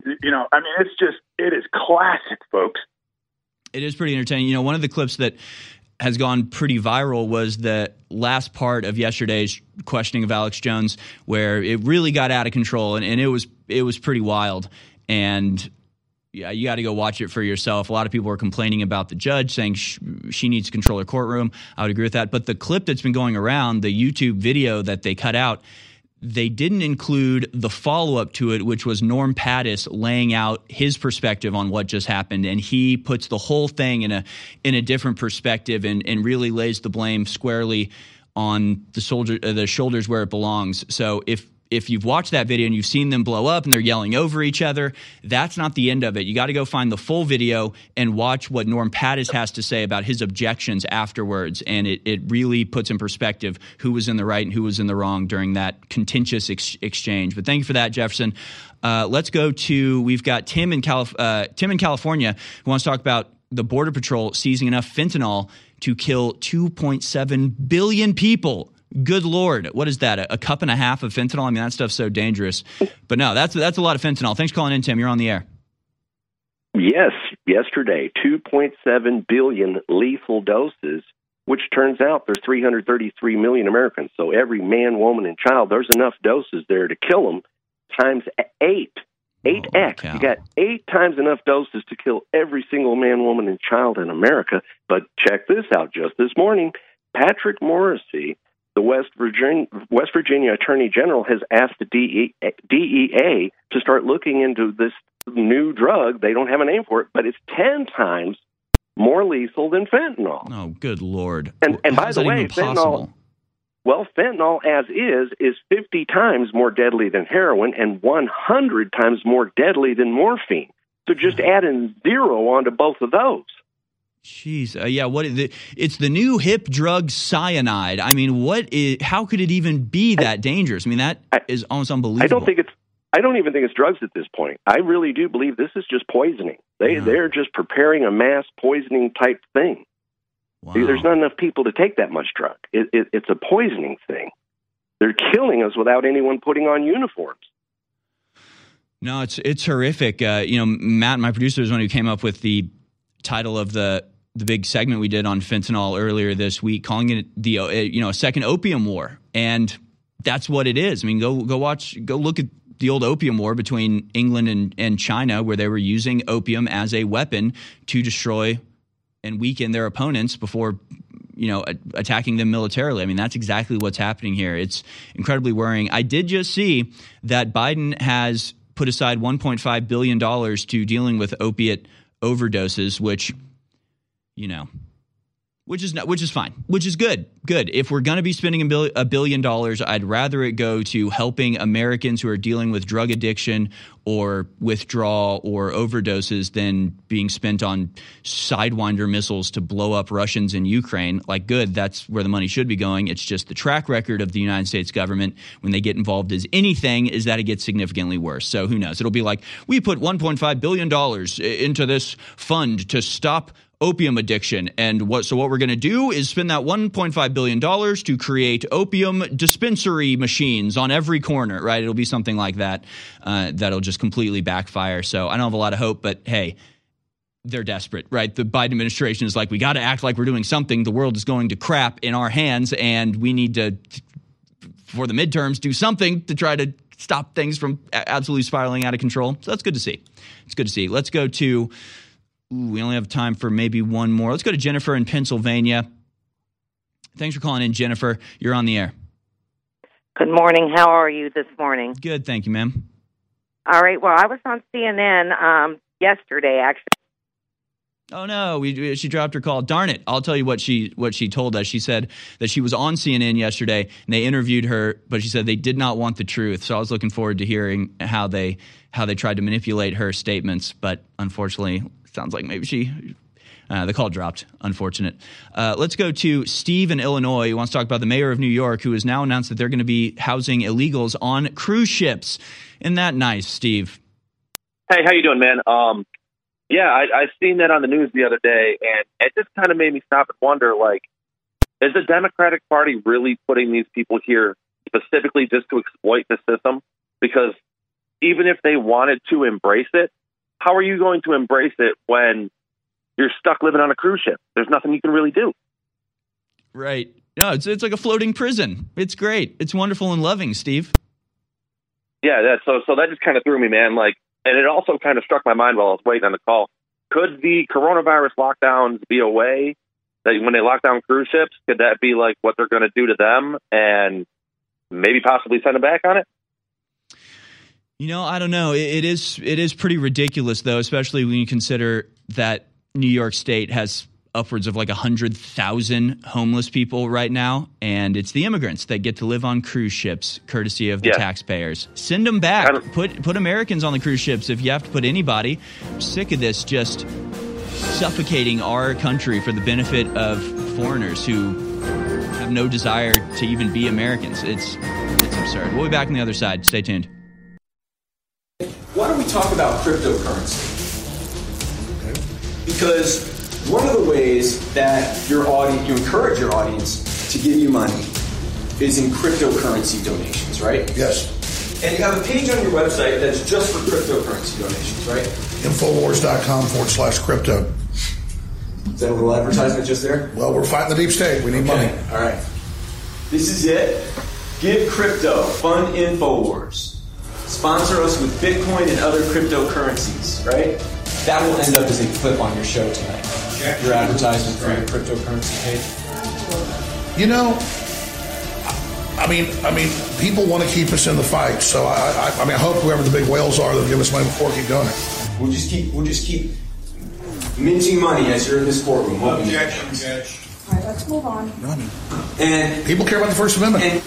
You know, I mean, it's just, it is classic, folks. It is pretty entertaining. You know, one of the clips that has gone pretty viral was the last part of yesterday's questioning of Alex Jones, where it really got out of control, and, and it was it was pretty wild. And yeah, you got to go watch it for yourself. A lot of people are complaining about the judge, saying sh- she needs to control her courtroom. I would agree with that. But the clip that's been going around, the YouTube video that they cut out, they didn't include the follow up to it, which was Norm Pattis laying out his perspective on what just happened, and he puts the whole thing in a in a different perspective and and really lays the blame squarely on the soldier uh, the shoulders where it belongs. So if if you've watched that video and you've seen them blow up and they're yelling over each other, that's not the end of it. You got to go find the full video and watch what Norm Pattis has to say about his objections afterwards. And it, it really puts in perspective who was in the right and who was in the wrong during that contentious ex- exchange. But thank you for that, Jefferson. Uh, let's go to we've got Tim in, Calif- uh, Tim in California who wants to talk about the Border Patrol seizing enough fentanyl to kill 2.7 billion people good lord, what is that? A, a, cup and a half of fentanyl? I mean, that stuff's so dangerous. But no, that's that's a lot of fentanyl. Thanks for calling in, Tim. You're on the air. Yes, yesterday, 2.7 billion lethal doses, which turns out there's 333 million Americans. So every man, woman, and child, there's enough doses there to kill them times eight. 8x. Oh, you got eight times enough doses to kill every single man, woman, and child in America. But check this out just this morning. Patrick Morrisey, the West Virginia, West Virginia Attorney General has asked the DEA, to start looking into this new drug. They don't have a name for it, but it's 10 times more lethal than fentanyl. Oh, good Lord. And, and by the way, fentanyl, well, fentanyl as is is 50 times more deadly than heroin and 100 times more deadly than morphine. So just add in zero onto both of those. Jeez, uh, yeah. What? It's the new hip drug cyanide. I mean, what is? How could it even be that dangerous? I mean, that I, is almost unbelievable. I don't think it's. I don't even think it's drugs at this point. I really do believe this is just poisoning. They yeah. they're just preparing a mass poisoning type thing. Wow. There's not enough people to take that much drug. It, it, it's a poisoning thing. They're killing us without anyone putting on uniforms. No, it's it's horrific. Uh, you know, Matt, my producer, is one who came up with the title of the the big segment we did on fentanyl earlier this week, calling it the uh, you know a second opium war, and that's what it is. I mean, go go watch, go look at the old opium war between England and, and China, where they were using opium as a weapon to destroy and weaken their opponents before you know attacking them militarily. I mean, that's exactly what's happening here. It's incredibly worrying. I did just see that Biden has put aside 1.5 billion dollars to dealing with opiate overdoses, which you know, which is not, which is fine, which is good. Good. If we're going to be spending a, bill, a billion dollars, I'd rather it go to helping Americans who are dealing with drug addiction or withdrawal or overdoses than being spent on sidewinder missiles to blow up Russians in Ukraine. Like, good, that's where the money should be going. It's just the track record of the United States government when they get involved is anything is that it gets significantly worse. So who knows? It'll be like we put 1.5 billion dollars into this fund to stop opium addiction. And what so what we're going to do is spend that 1.5 billion dollars to create opium dispensary machines on every corner. Right? It'll be something like that. Uh, that'll just completely backfire. So I don't have a lot of hope, but hey. They're desperate, right? The Biden administration is like, we got to act like we're doing something. The world is going to crap in our hands, and we need to, for the midterms, do something to try to stop things from absolutely spiraling out of control. So that's good to see. It's good to see. Let's go to Ooh, we only have time for maybe one more. Let's go to Jennifer in Pennsylvania. Thanks for calling in, Jennifer. You're on the air. Good morning. How are you this morning? Good, thank you, ma'am. All right. Well, I was on CNN um, yesterday, actually. Oh no, we, she dropped her call. Darn it! I'll tell you what she what she told us. She said that she was on CNN yesterday and they interviewed her, but she said they did not want the truth. So I was looking forward to hearing how they how they tried to manipulate her statements, but unfortunately, sounds like maybe she uh, the call dropped. Unfortunate. Uh, let's go to Steve in Illinois. He wants to talk about the mayor of New York, who has now announced that they're going to be housing illegals on cruise ships. Isn't that nice, Steve? Hey, how you doing, man? Um, yeah, I, I seen that on the news the other day, and it just kind of made me stop and wonder, like, is the Democratic Party really putting these people here specifically just to exploit the system? Because even if they wanted to embrace it, how are you going to embrace it when you're stuck living on a cruise ship? There's nothing you can really do. Right. No, it's it's like a floating prison. It's great. It's wonderful and loving, Steve. Yeah, that so so that just kind of threw me, man. Like, and it also kind of struck my mind while I was waiting on the call. Could the coronavirus lockdowns be a way that when they lock down cruise ships, could that be like what they're going to do to them, and maybe possibly send them back on it? You know, I don't know. It, it is it is pretty ridiculous though, especially when you consider that New York State has upwards of like 100,000 homeless people right now. And it's the immigrants that get to live on cruise ships, courtesy of the Yeah. taxpayers. Send them back. Put, put Americans on the cruise ships if you have to put anybody. I'm sick of this just suffocating our country for the benefit of foreigners who have no desire to even be Americans. It's, it's absurd. We'll be back on the other side. Stay tuned. Why don't we talk about cryptocurrency? Because one of the ways that your audience, you encourage your audience to give you money is in cryptocurrency donations, right? Yes. And you have a page on your website that's just for cryptocurrency donations, right? Infowars.com forward slash crypto. Is that a little advertisement just there? Well, we're fighting the deep state. We need money. All right. This is it. Give crypto. Fund Infowars. Sponsor us with Bitcoin and other cryptocurrencies, right? That will end up as a clip on your show tonight. Your advertisement for your cryptocurrency page. You know, I mean, I mean, people want to keep us in the fight. So I, I, I mean, I hope whoever the big whales are, they'll give us money before we keep doing it. We'll just keep, we'll just keep minting money as you're in this courtroom. won't we? All right, let's move on. And people care about the First Amendment. And